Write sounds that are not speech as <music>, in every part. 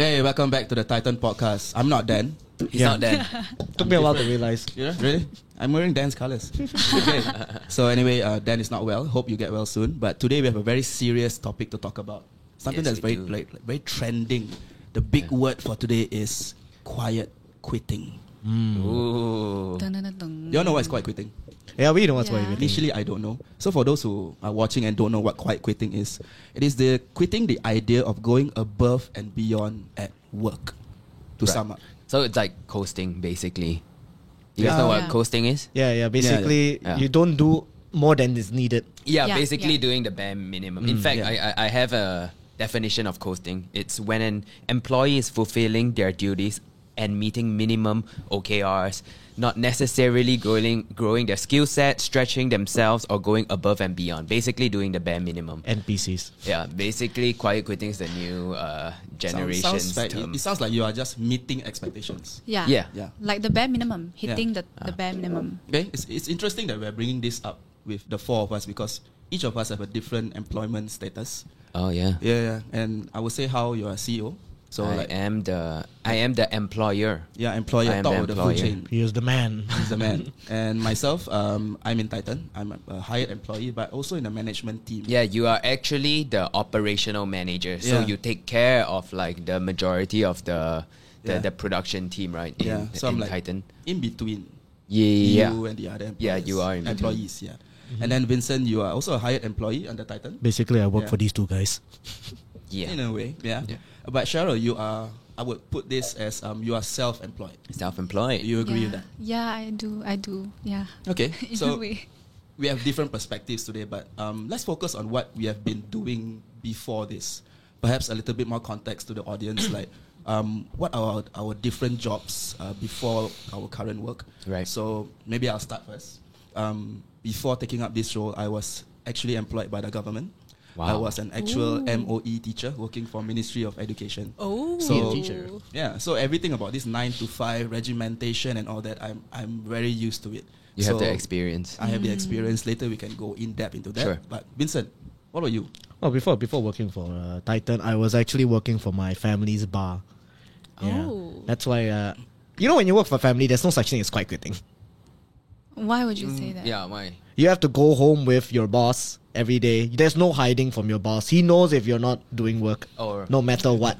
Hey, welcome back to the Titan podcast. I'm not Dan. He's Yeah. not Dan. <laughs> Took me a while to realize. Yeah, really? I'm wearing Dan's colors. <laughs> okay. So anyway, uh, Dan is not well. Hope you get well soon. But today we have a very serious topic to talk about. Something Yes, that's very like, like very trending. The big Yeah. word for today is quiet quitting. Ooh. Dun, dun, dun, dun. You all know what is quiet quitting? Yeah, we don't know what's Yeah. what. Initially, I don't know. So for those who are watching and don't know what quiet quitting is, it is the quitting the idea of going above and beyond at work. To Right. sum up. So it's like coasting, basically. You guys know what Yeah. coasting is? Yeah, yeah. Basically, Yeah. you don't do more than is needed. Yeah, Yeah, basically yeah. doing the bare minimum. In Mm, fact, yeah. I, I I have a definition of coasting. It's when an employee is fulfilling their duties and meeting minimum OKRs, not necessarily growing growing their skill set, stretching themselves, or going above and beyond. Basically, doing the bare minimum. NPCs. Yeah, basically, quiet quitting is the new uh, generation's Sounds, sounds like, term. it, it sounds like you are just meeting expectations. Yeah. Yeah. Yeah. Like the bare minimum, hitting the, the Ah. bare minimum. Okay, it's, it's interesting that we're bringing this up with the four of us because each of us have a different employment status. oh yeah. Yeah, yeah. And I would say Hao you're a CEO. So I like, am the I am the employer. yeah, employer I am top the of the food employer. chain. He is the man. He's the man. <laughs> and myself, um, I'm in Titan. I'm a, a hired employee, but also in the management team. Yeah, you are actually the operational manager. So Yeah. you take care of like the majority of the the, Yeah. the production team, right? In, Yeah, so I'm like Titan. in between Yeah. you and the other employees. Yeah, you are in between. employees. Yeah. And then Vincent, you are also a hired employee under Titan. Basically, I work Yeah. for these two guys. Yeah. In a way, yeah. Yeah. But Cheryl, you are. I would put this as um, you are self-employed. Self-employed. You agree yeah. with that? Yeah, I do. I do. Yeah. Okay, <laughs> In so way. we have different perspectives today, but um, let's focus on what we have been doing before this. Perhaps a little bit more context to the audience, <coughs> like um, what are our, our different jobs uh, before our current work. Right. So maybe I'll start first. Um, before taking up this role, I was actually employed by the government. I was an actual Ooh. MOE teacher working for Ministry of Education. Oh. So- Teacher. Yeah, so everything about this nine to five regimentation and all that, I'm I'm very used to it. You have the experience. I have the Mm. experience. Later we can go in depth into that. Sure. But Vincent, what about you? Well, before before working for uh, Titan, I was actually working for my family's bar. Yeah. Oh. That's why, uh, you know, when you work for family, there's no such thing as quiet quitting. Why would you say that? Mm, Yeah, why? You have to go home with your boss every day. There's no hiding from your boss. He knows if you're not doing work, Or no matter what.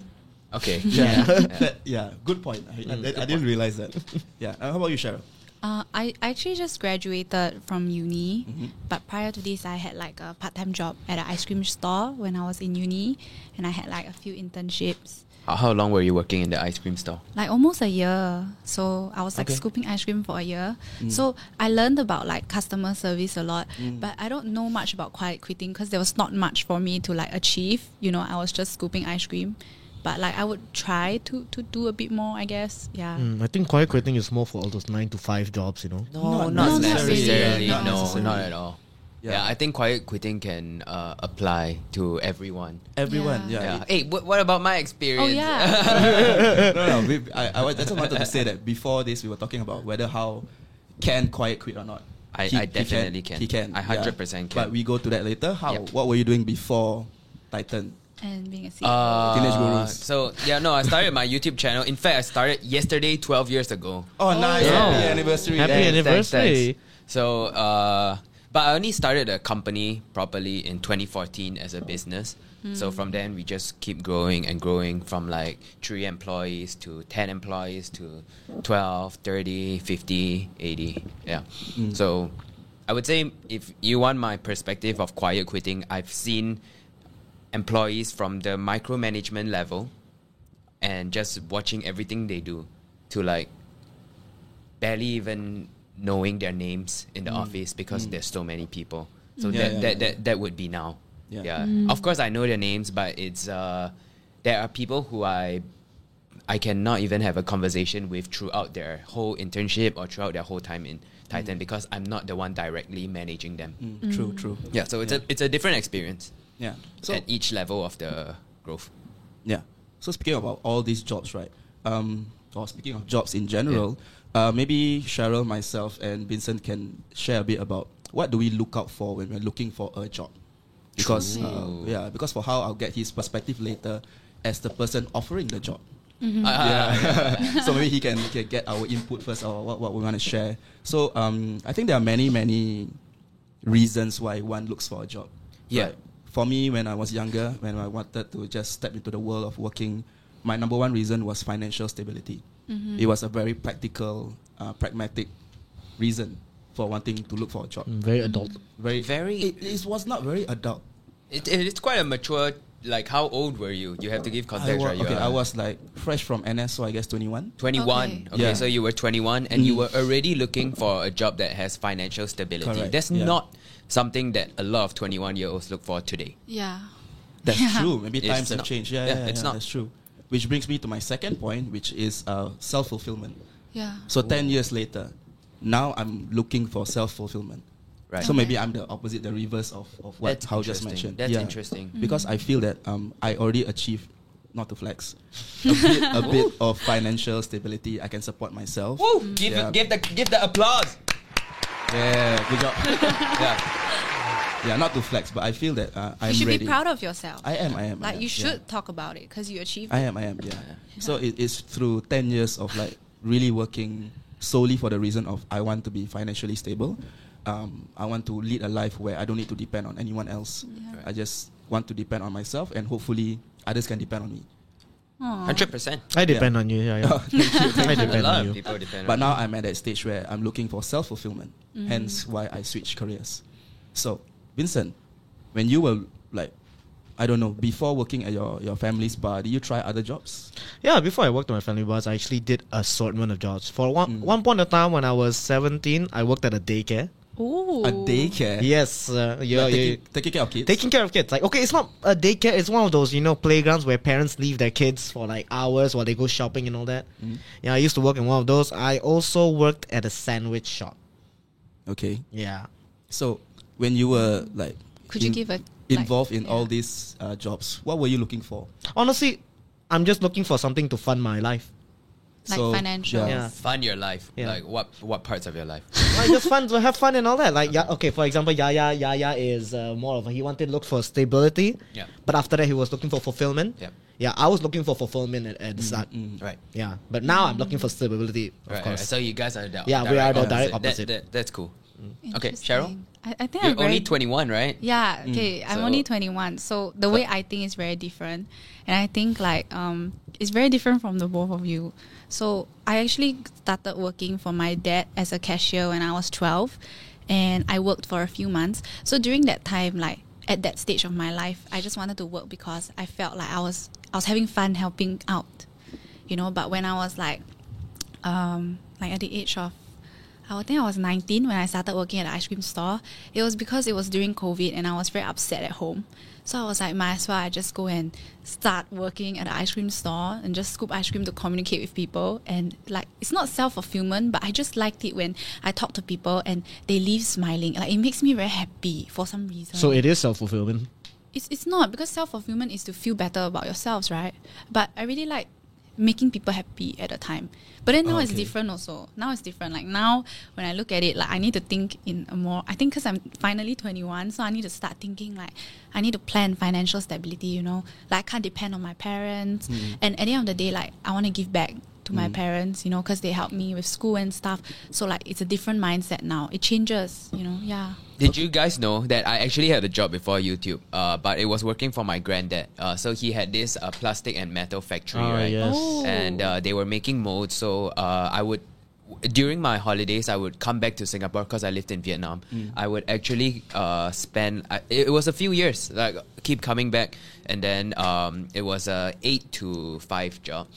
okay. <laughs> Yeah. <laughs> That- yeah, good point. I, I- Mm, I good didn't realize that. <laughs> yeah. Uh, how about you, Cheryl? Uh, I I actually just graduated from uni, Mhm. but prior to this, I had like a part time job at an ice cream store when I was in uni, and I had like a few internships, How, how long were you working in the ice cream store? like almost a year. So I was like Okay. scooping ice cream for a year. Mm. So I learned about like customer service a lot, Mm. but I don't know much about quiet quitting because there was not much for me to like achieve. You know, I was just scooping ice cream. But like I would try to, to do a bit more, I guess. Yeah. Mm, I think quiet quitting is more for all those nine to five jobs, you know. No, Not not, necessarily. necessarily. Not no, necessarily. not at all. Yeah. Yeah. I think quiet quitting can uh, apply to everyone. Everyone. Yeah. Yeah. Yeah. Hey, what, what about my experience? Oh yeah. <laughs> no, no. We, I, I was- I just wanted to say that before this, we were talking about whether how can quiet quit or not. I- I definitely can. He can. I 100% can. But we go to that later. How? Yep. What were you doing before Titan? and being a CEO. Uh, Teenage Gurus. So yeah, no, I started my YouTube channel. In fact, I started yesterday, twelve years ago. Oh, nice! yeah. Happy anniversary! Happy Thanks. anniversary. So, uh, but I only started a company properly in 2014 as a business. So from then we just keep growing and growing from like three employees to 10 employees to 12, 30, 50, 80. Yeah. Mm. So I would say if you want my perspective of quiet quitting, I've seen employees from the micromanagement level and just watching everything they do to like barely even knowing their names in the office because there's so many people. So Yeah, that, yeah, that, yeah. that that would be now. Yeah. Yeah. Of course I know their names, but it's uh there are people who I I cannot even have a conversation with throughout their whole internship or throughout their whole time in Titan because I'm not the one directly managing them. Mm, True, true. Yeah, so it's Yeah. a it's a different experience Yeah. So at each level of the growth. Yeah. So speaking about all these jobs, right? Um, or speaking of jobs in general, uh, maybe Cheryl, myself, and Vincent can share a bit about what do we look out for when we're looking for a job. Because uh, yeah, because for Hao I'll get his perspective later. as the person offering the job. Uh, Yeah. <laughs> so maybe he can, can get our input first or what, what we want to share. So um, I think there are many, many reasons why one looks for a job. Yeah. Like, for me, when I was younger, when I wanted to just step into the world of working, my number one reason was financial stability. It was a very practical, uh, pragmatic reason for wanting to look for a job. Mm, Very adult. Very, Very- It, it was not very adult. It, it- it's quite a mature. Like, how old were you? You have to give I context, wa- right? Okay, I was like fresh from NS, so I guess 21. 21. Okay. Okay, Yeah. so you were 21 and you Mm. were already looking for a job that has financial stability. Correct, That's yeah. not something that a lot of 21 year olds look for today. Yeah. That's Yeah. true. Maybe It's times have not. changed. Yeah, Yeah, yeah, it's yeah, not. That's true. Which brings me to my second point, which is uh, self fulfillment. Yeah. So 10 years later, now I'm looking for self fulfillment. Right. So Okay. maybe I'm the opposite, the reverse of, of what That's Hao just mentioned. That's Yeah. interesting. Because I feel that um, I already achieved, not to flex, a bit, <laughs> a bit of financial stability. I can support myself. Woo! Give, Yeah. give, the, give the applause. Yeah, good job. <laughs> Yeah. Yeah, not to flex, but I feel that uh, I'm you should ready. be proud of yourself. I am, I am. I like am, you yeah. should talk about it because you achieved. It. I am, I am, yeah. <laughs> So it is through 10 years of like really working solely for the reason of I want to be financially stable. Um, I want to lead a life where I don't need to depend on anyone else. Yeah. I just want to depend on myself and hopefully others can depend on me. 100%. I depend on you. Yeah, yeah. <laughs> <laughs> I A depend lot on of you. people depend But on now you. I'm at that stage where I'm looking for self fulfillment, hence why I switched careers. So, Vincent, when you were like, I don't know, before working at your, your family's bar, did you try other jobs? Yeah, before I worked at my family bars, I actually did assortment of jobs. For one Mm. one point of time when I was 17, I worked at a daycare. Ooh. A daycare? Yes, uh, yeah, Like yeah. taking, taking care of kids? Taking care of kids. Like, okay, it's not a daycare. It's one of those, you know, playgrounds where parents leave their kids for like hours while they go shopping and all that. Mm. Yeah, I used to work in one of those. I also worked at a sandwich shop. Okay. Yeah. So when you were like Could you in- give a like, involved in yeah. all these uh, jobs, what were you looking for? Honestly, I'm just looking for something to fund my life. like So, financial? Yeah. Fund your life. Yeah. Like, what, what parts of your life? <laughs> like just fun to have fun and all that. Like yeah, okay, for example, Yaya Yaya is uh, more of a, he wanted to look for stability, Yeah. but after that he was looking for fulfillment. Yep. Yeah, I was looking for fulfillment at, at the start. Mm. Right. Yeah, but now I'm looking for stability, of Right, right. course. So you guys are the Yeah, we are the direct That- opposite. that- that's cool. Okay, Cheryl? Interesting. I, I think You're I'm very only 21, right? Yeah, okay. I'm So- only 21. So the way I think is very different. And I think like um it's very different from the both of you. So I actually started working for my dad as a cashier when I was 12 and I worked for a few months. So during that time like at that stage of my life, I just wanted to work because I felt like I was I was having fun helping out. You know, but when I was like um like at the age of I think I was 19 when I started working at the ice cream store. It was because it was during COVID and I was very upset at home. So I was like, might as well I just go and start working at the ice cream store and just scoop ice cream to communicate with people. And like, it's not self fulfillment, but I just liked it when I talk to people and they leave smiling. Like, it makes me very happy for some reason. So it is self fulfillment. It's it's not because self fulfillment is to feel better about yourselves, right? But I really like making people happy at a time. But then now it's Okay. different also. Now it's different. Like now when I look at it, like I need to think in a more. I think because I'm finally 21, so I need to start thinking like I need to plan financial stability. You know, like I can't depend on my parents. Mm. And at the end of the day, like I want to give back to my parents. You know, because they helped me with school and stuff. So like it's a different mindset now. It changes. You know, yeah. Did you guys know that I actually had a job before YouTube, uh, but it was working for my granddad. Uh, so he had this uh, plastic and metal factory, Ah, right? yes. Oh. And uh, they were making molds. So uh, I would, during my holidays, I would come back to Singapore because I lived in Vietnam. I would actually uh, spend. I, it it was a few years, like keep coming back, and then um, it was a eight to five job.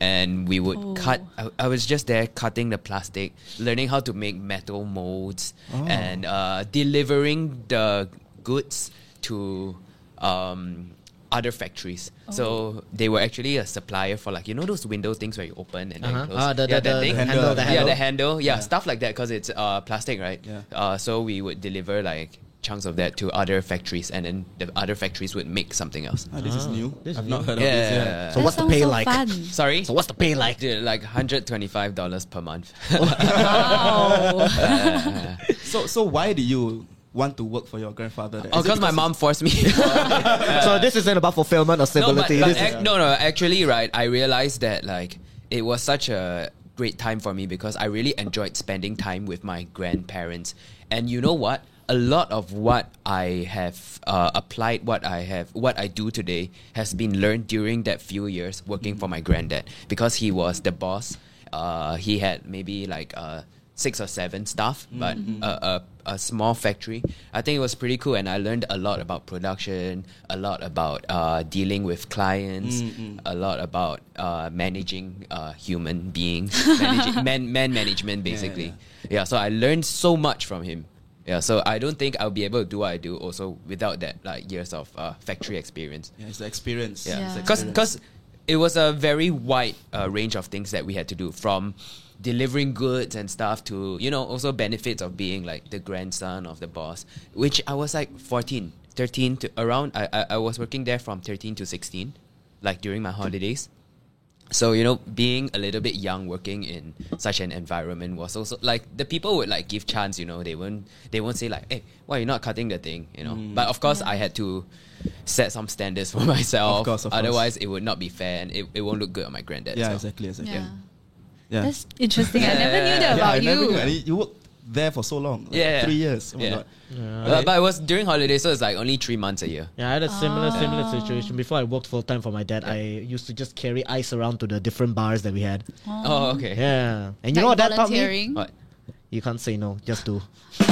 And we would Oh. cut. I, I was just there cutting the plastic, learning how to make metal molds, and uh, delivering the goods to um, other factories. So they were actually a supplier for like you know those window things where you open and then Uh-huh. close. Ah, the- yeah, the- that the handle, the Yeah, the handle. Yeah, Yeah. stuff like that because it's uh, plastic, right? Yeah. Uh, so we would deliver like chunks of that to other factories, and then the other factories would make something else. Ah, this is Ah, new. this I've new. not heard Yeah. of this. Yeah. So That what's the sounds pay so like? Fun. Sorry. So what's the pay like? Dude, like hundred twenty-five dollars per month. wow. <laughs> <laughs> So so why do you want to work for your grandfather? then? Oh, it because my mom forced me. <laughs> so this isn't about fulfillment or no, but, stability. but This is- ac- no, no. Actually, right, I realized that like it was such a great time for me because I really enjoyed spending time with my grandparents. And you know what? A lot of what I have uh, applied, what I have, what I do today, has been learned during that few years working for my granddad because he was the boss. Uh, he had maybe like uh, six or seven staff, but a, a, a small factory. I think it was pretty cool, and I learned a lot about production, a lot about uh, dealing with clients, a lot about uh, managing uh, human beings, <laughs> managing man, man management, basically. Yeah, so I learned so much from him. Yeah, so I don't think I'll be able to do what I do also without that like years of uh, factory experience. Yeah, it's the experience. Yeah, It's the because it was a very wide uh, range of things that we had to do from delivering goods and stuff to you know also benefits of being like the grandson of the boss which i was like 14 13 to around i i, I was working there from 13 to 16 like during my holidays so you know being a little bit young working in such an environment was also like the people would like give chance you know they won't they won't say like hey why you're not cutting the thing you know mm. but of course i had to set some standards for <laughs> myself Of course, of course. otherwise it would not be fair and it, it won't look good on my granddad yeah, so. exactly, exactly. Yeah. Yeah. That's interesting. I never knew that <laughs> yeah, I about never you. knew. And you worked there for so long. like Yeah, yeah. three years. Oh Yeah. Yeah. But, but it was during holidays so it's like only three months a year Yeah, I had a similar similar Ah. situation. Before I worked full time for my dad, I used to just carry ice around to the different bars that we had. oh okay Yeah, and you know Like what that taught me? what You can't say no, just do. <laughs>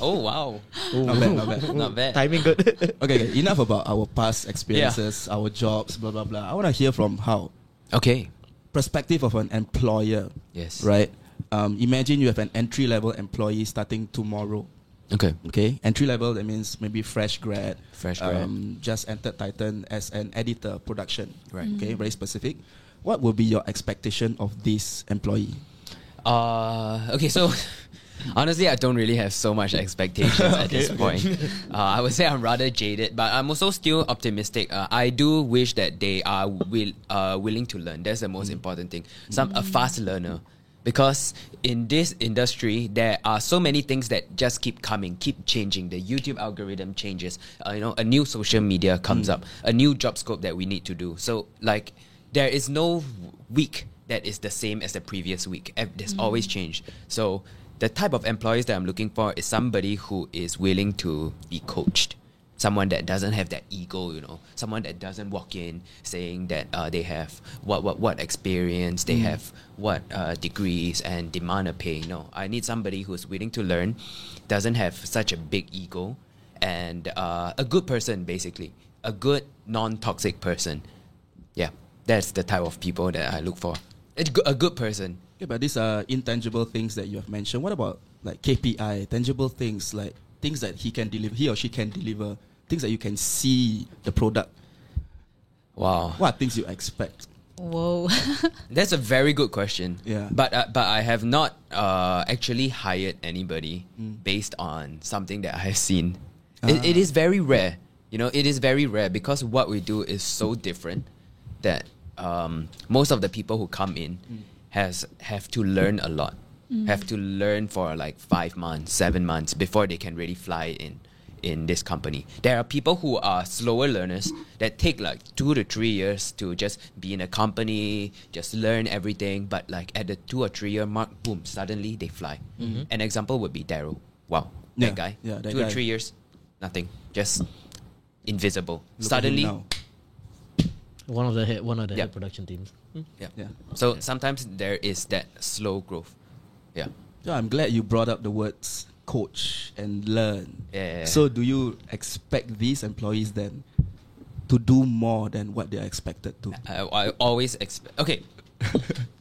oh wow Not bad, not bad. not bad Timing good. <laughs> Okay, okay, enough about our past experiences, our jobs, blah blah blah. I want to hear from Hao okay perspective of an employer, yes right? Um, imagine you have an entry level employee starting tomorrow. okay Okay, entry level that means maybe fresh grad, Fresh grad. um, just entered Titan as an editor, production. Right. Okay, very specific. What will be your expectation of this employee? Uh, okay, so <laughs> honestly, I don't really have so much expectations at this <laughs> okay. point. Uh, I would say I'm rather jaded, but I'm also still optimistic. Uh, I do wish that they are will uh, willing to learn. That's the most important thing. Some a fast learner. Because in this industry, there are so many things that just keep coming, keep changing. The YouTube algorithm changes. Uh, you know, a new social media comes up, a new job scope that we need to do. So, like, there is no week that is the same as the previous week. There's always change. So the type of employees that I'm looking for is somebody who is willing to be coached. Someone that doesn't have that ego, you know, someone that doesn't walk in saying that uh, they have what what what experience, they have what uh, degrees and demand a pay. No, I need somebody who's willing to learn, doesn't have such a big ego, and uh, a good person basically, a good non-toxic person. Yeah, that's the type of people that I look for. A good, a good person. Okay, but these are intangible things that you have mentioned. What about like KPI, tangible things like things that he can deliver, he or she can deliver, things that you can see the product. Wow, What are things you expect? Whoa. <laughs> that's a very good question. Yeah. but uh, but I have not uh, actually hired anybody Mm. based on something that I have seen. It, it Ah. is very rare. You know, it is very rare because what we do is so different that um, most of the people who come in Mm. has have to learn a lot. Have to learn for like five months, seven months before they can really fly in in this company. There are people who are slower learners that take like two to three years to just be in a company, just learn everything. But like at the two or three year mark, boom, suddenly they fly. Mm-hmm. An example would be Daryl. Wow, Yeah, that guy. yeah, that two guy. or three years, nothing, just invisible. Look suddenly, one of the head, one of the Yeah. head production teams. Hmm. yeah. Yeah. So sometimes there is that slow growth. Yeah. Yeah, I'm glad you brought up the words coach and learn. Yeah, yeah, yeah. So do you expect these employees then to do more than what they're expected to? I, I always expect. Okay.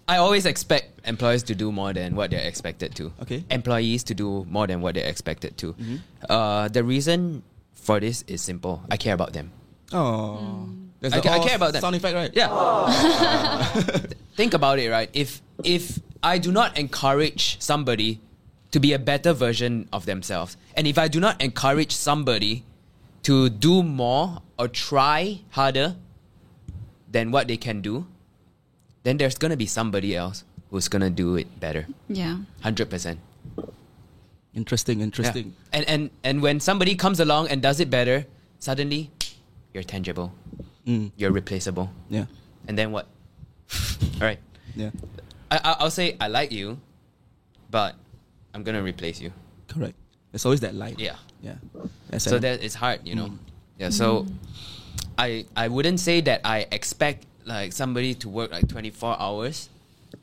I always expect employees to do more than what they're expected to. Okay. Employees to do more than what they're expected to. Mhm. Uh, the reason for this is simple. I care about them. Oh, there's I ca- I care about that. Sound effect, right? Yeah. <laughs> Think about it, right? If if I do not encourage somebody to be a better version of themselves, and if I do not encourage somebody to do more or try harder than what they can do, then there's gonna be somebody else who's gonna do it better. yeah. Hundred percent. Interesting, Yeah. interesting. And and and when somebody comes along and does it better, suddenly you're tangible, Mm. you're replaceable, Yeah. and then what? <laughs> All right. Yeah. I, I I'll say I like you, but I'm gonna replace you. Correct. There's always that line. Yeah. Yeah. That's So that it's hard, you know. Mm. Yeah. So I I wouldn't say that I expect like somebody to work like 24 hours,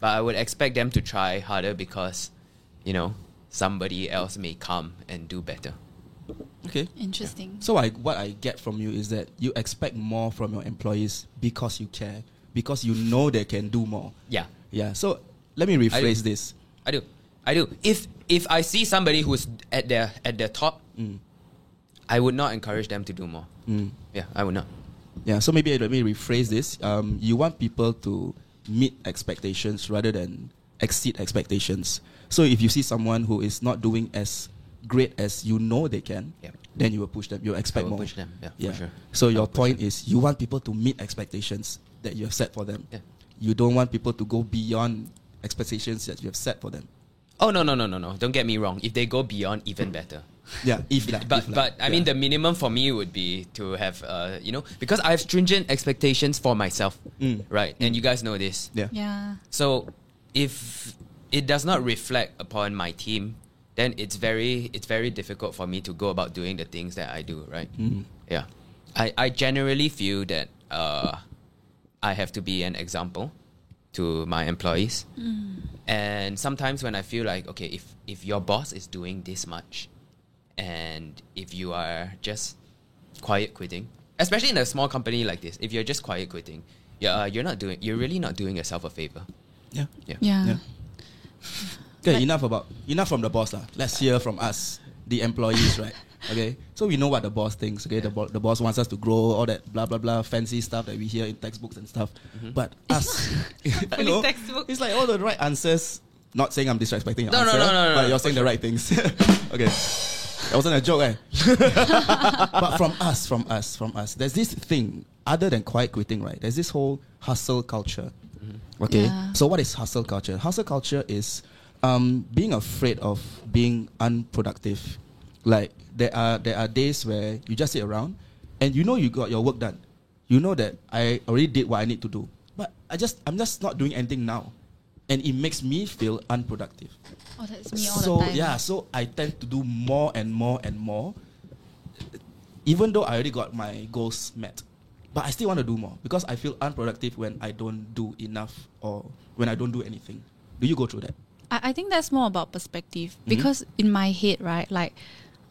but I would expect them to try harder because, you know, somebody else may come and do better. okay. Interesting. So I what I get from you is that you expect more from your employees because you care, because you know they can do more. Yeah. Yeah. So let me rephrase this. I do. I do. If if I see somebody who's at their at their top, Mm. I would not encourage them to do more. Mm. Yeah, I would not. Yeah. So maybe let me rephrase this. Um, you want people to meet expectations rather than exceed expectations. So if you see someone who is not doing as great as you know they can, Yep. then you will push them. You expect will more. push them. Yeah, Yeah. for sure. So your point them. is you want people to meet expectations that you have set for them. Yeah. You don't want people to go beyond expectations that you have set for them. Oh no no no no no! Don't get me wrong. If they go beyond, even better. Yeah, <laughs> if lah, But if lah. but I mean the minimum for me would be to have uh you know because I have stringent expectations for myself, Mm. right? And you guys know this. yeah. Yeah. So if it does not reflect upon my team, then it's very it's very difficult for me to go about doing the things that I do, right? Mm. Yeah. I, I generally feel that uh, I have to be an example to my employees. And sometimes when I feel like, okay, if, if your boss is doing this much and if you are just quiet quitting, especially in a small company like this, if you're just quiet quitting, yeah, uh, you're not doing you're really not doing yourself a favor. Yeah. Yeah. Yeah. Yeah. <laughs> Okay, enough about enough from the boss lah. Let's hear from us, the employees, right? <laughs> Okay, so we know what the boss thinks. Okay, the, bo- the boss wants us to grow, all that blah blah blah fancy stuff that we hear in textbooks and stuff. But <laughs> us, <laughs> you know, textbook. it's like all the right answers. Not saying I'm disrespecting your No, no, answer, no, no, no, but no, you're saying the right things. okay, that wasn't a joke, eh? but from us, from us, from us, there's this thing other than quiet quitting, right? There's this whole hustle culture. Okay, Yeah. so what is hustle culture? Hustle culture is um, being afraid of being unproductive. Like there are there are days where you just sit around and you know you got your work done. You know that I already did what I need to do, but I just I'm just not doing anything now, and it makes me feel unproductive. Oh, that's me all so the time. yeah, so I tend to do more and more and more, even though I already got my goals met. But I still want to do more because I feel unproductive when I don't do enough or when I don't do anything. Do you go through that? I, I think that's more about perspective Mm-hmm. because in my head, right, like,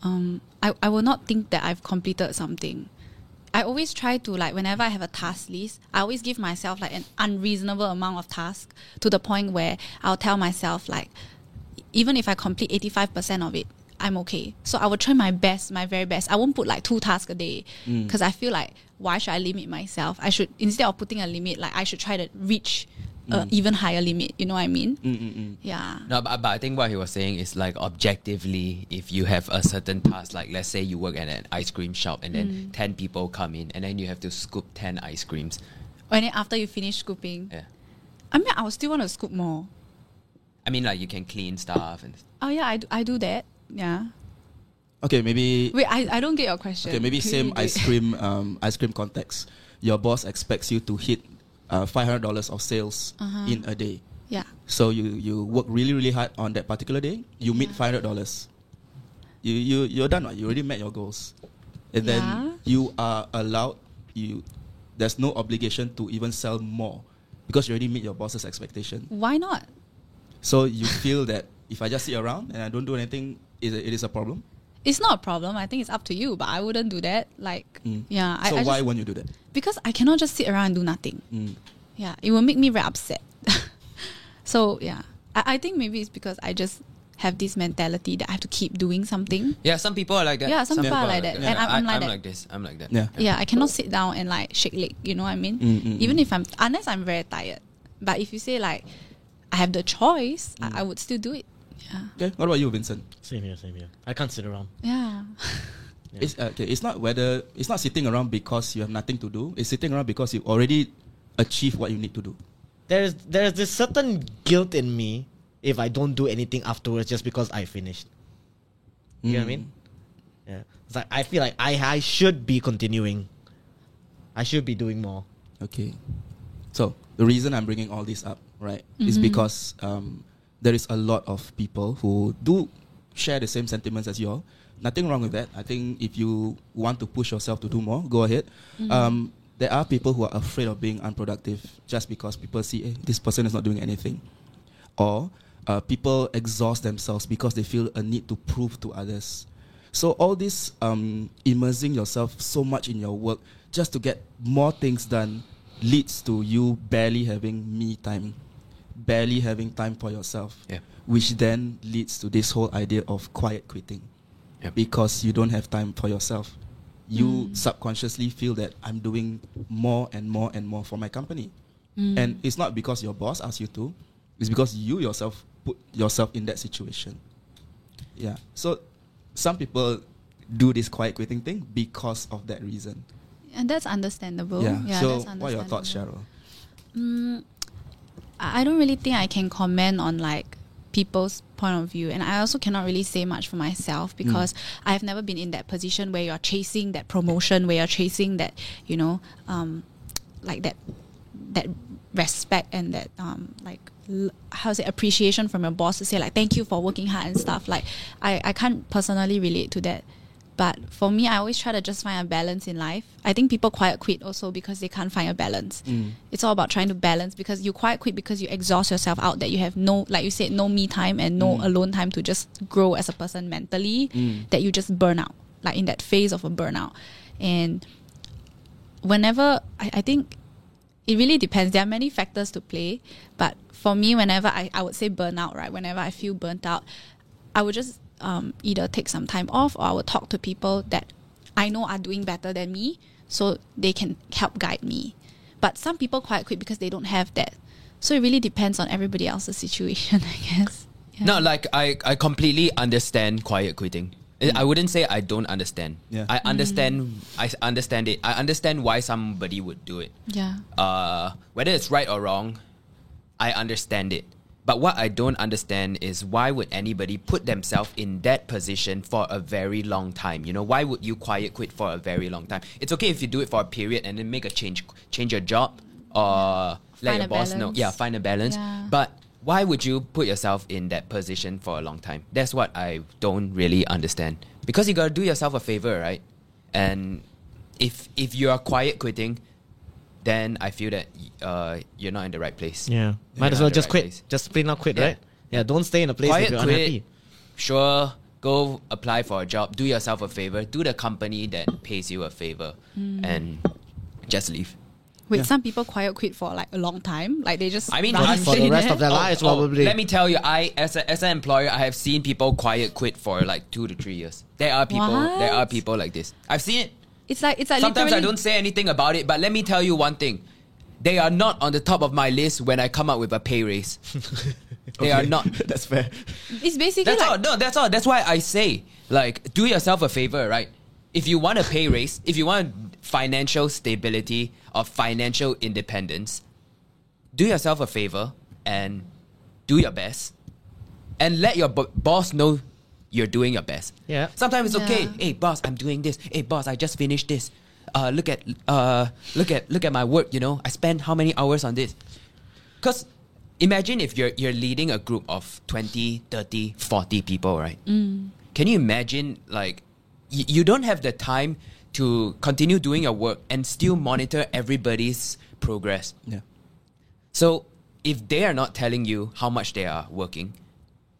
um, I, I will not think that I've completed something. I always try to like whenever I have a task list, I always give myself like an unreasonable amount of tasks to the point where I'll tell myself like, even if I complete eighty five percent of it, I'm okay. So I will try my best, my very best. I won't put like two tasks a day Mm. because I feel like why should I limit myself? I should instead of putting a limit, like I should try to reach a Mm. even higher limit. You know what I mean? Mm-mm-mm. Yeah. No, but, but I think what he was saying is like objectively, if you have a certain task, like let's say you work at an ice cream shop and then 10 people come in and then you have to scoop 10 ice creams. And then after you finish scooping, Yeah. I mean, I would still want to scoop more. I mean, like you can clean stuff and Oh yeah, I do, I do that. Yeah. Okay, maybe Wait, I, I don't get your question. okay, maybe Can same ice cream um, ice cream context. Your boss expects you to hit uh, five hundred dollars of sales Uh-huh. in a day. Yeah. So you you work really really hard on that particular day. You meet five hundred dollars. You you you're done. Right? You already met your goals, and then Yeah. you are allowed. You there's no obligation to even sell more because you already meet your boss's expectation. Why not? So you feel that if I just sit around and I don't do anything, it, it is a problem. It's not a problem. I think it's up to you, but I wouldn't do that. Like, Mm. yeah. So I why just- won't you do that? Because I cannot just sit around and do nothing. Mm. Yeah, it will make me very upset. <laughs> so yeah, I, I think maybe it's because I just have this mentality that I have to keep doing something. yeah, some people are like that. Yeah, some people are like that. And I'm- I'm I, am that. like this. I'm like that. Yeah. Yeah, I cannot sit down and like shake leg. You know what I mean? Mm, mm, Even mm. if I'm unless I'm very tired. But if you say like I have the choice, Mm. I, I would still do it. Yeah. Okay. What about you, Vincent? Same here, same here. I can't sit around. Yeah. <laughs> Yeah. It's okay. It's not whether it's not sitting around because you have nothing to do. It's sitting around because you already achieved what you need to do. There's there's this certain guilt in me if I don't do anything afterwards just because I finished. You know what I mean? Yeah. It's like I feel like I I should be continuing. I should be doing more. Okay. So the reason I'm bringing all this up, right, is because um, there is a lot of people who do share the same sentiments as you all. Nothing wrong with that. I think if you want to push yourself to do more, go ahead. Um, there are people who are afraid of being unproductive just because people see "Eh, this person is not doing anything, or uh, people exhaust themselves because they feel a need to prove to others. So all this um, immersing yourself so much in your work just to get more things done leads to you barely having me time, barely having time for yourself, Yeah. which then leads to this whole idea of quiet quitting Yep. because you don't have time for yourself. You subconsciously feel that I'm doing more and more and more for my company. And it's not because your boss asked you to, it's because you yourself put yourself in that situation. Yeah. So some people do this quiet quitting thing because of that reason. And that's understandable. yeah. Yeah, so that's what are your thoughts, understandable. Cheryl? Mm, I I don't really think I can comment on like people's point of view, and I also cannot really say much for myself because I've never been in that position where you're chasing that promotion, where you're chasing that, you know, um, like that, that respect and that um, like how's it appreciation from your boss to say like thank you for working hard and stuff. Like I I can't personally relate to that. But for me, I always try to just find a balance in life. I think people quiet quit also because they can't find a balance. Mm. It's all about trying to balance because you quiet quit because you exhaust yourself out that you have no, like you said, no me time and no mm. alone time to just grow as a person mentally. Mm. That you just burn out, like in that phase of a burnout. And whenever I, I think it really depends. There are many factors to play, but for me, whenever I, I would say burnout, right? Whenever I feel burnt out, I would just um, either take some time off or I will talk to people that I know are doing better than me, so they can help guide me. But some people quite quit because they don't have that. So it really depends on everybody else's situation, <laughs> I guess. Yeah. No, like I, I completely understand quiet quitting. I- I wouldn't say I don't understand. Yeah. I understand. I understand it. I understand why somebody would do it. Yeah. Uh, whether it's right or wrong, I understand it. But what I don't understand is why would anybody put themselves in that position for a very long time? You know, why would you quiet quit for a very long time? It's okay if you do it for a period and then make a change, change your job, or let your boss know. Yeah, find a balance. Yeah. But why would you put yourself in that position for a long time? That's what I don't really understand. Because you gotta do yourself a favor, right? And if if you are quiet quitting, then I feel that uh, you're not in the right place. Yeah. You're Might as well just right quit. place. Just plain out quit, Yeah. right? Yeah. Don't stay in a place if Quiet you're quit. unhappy. Sure, go apply for a job. Do yourself a favor. Do the company that pays you a favor, and just leave. Wait, Yeah. some people quiet quit for like a long time. Like they just I mean, run for the rest of their lives, probably. Let me tell you, I as a, as an employer, I have seen people quiet quit for like two to three years. There are people. There are people like this. I've seen it. It's like it's like Sometimes I don't say anything about it, but let me tell you one thing. They are not on the top of my list when I come up with a pay raise. <laughs> they are not. <laughs> That's fair. It's basically That's like all. No, that's all. That's why I say, like, do yourself a favor, right? If you want a pay raise, if you want financial stability or financial independence, do yourself a favor and do your best, and let your bo- boss know you're doing your best. Yeah. Sometimes it's okay. Yeah. Hey, boss, I'm doing this. Hey, boss, I just finished this. Uh, look at uh, look at look at my work. You know, I spent how many hours on this? Because imagine if you're you're leading a group of 20, 30, 40 people, right? Can you imagine like y- you don't have the time to continue doing your work and still monitor everybody's progress. Yeah. So if they are not telling you how much they are working,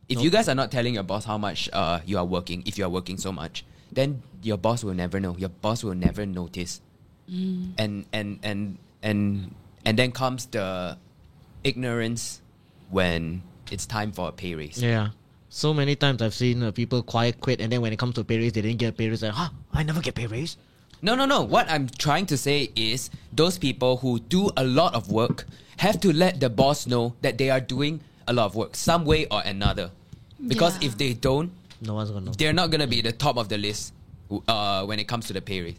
if you guys are not telling your boss how much uh, you are working, if you are working so much, then your boss will never know. Your boss will never notice. And and and and and then comes the ignorance when it's time for a pay raise. Yeah. So many times I've seen uh, people quiet quit, and then when it comes to pay raise, they didn't get a pay raise. Like, huh? I never get pay raise. No, no, no. What I'm trying to say is those people who do a lot of work have to let the boss know that they are doing a lot of work, some way or another. Because Yeah. if they don't, No one's gonna know. they're not gonna be the top of the list uh, when it comes to the pay raise.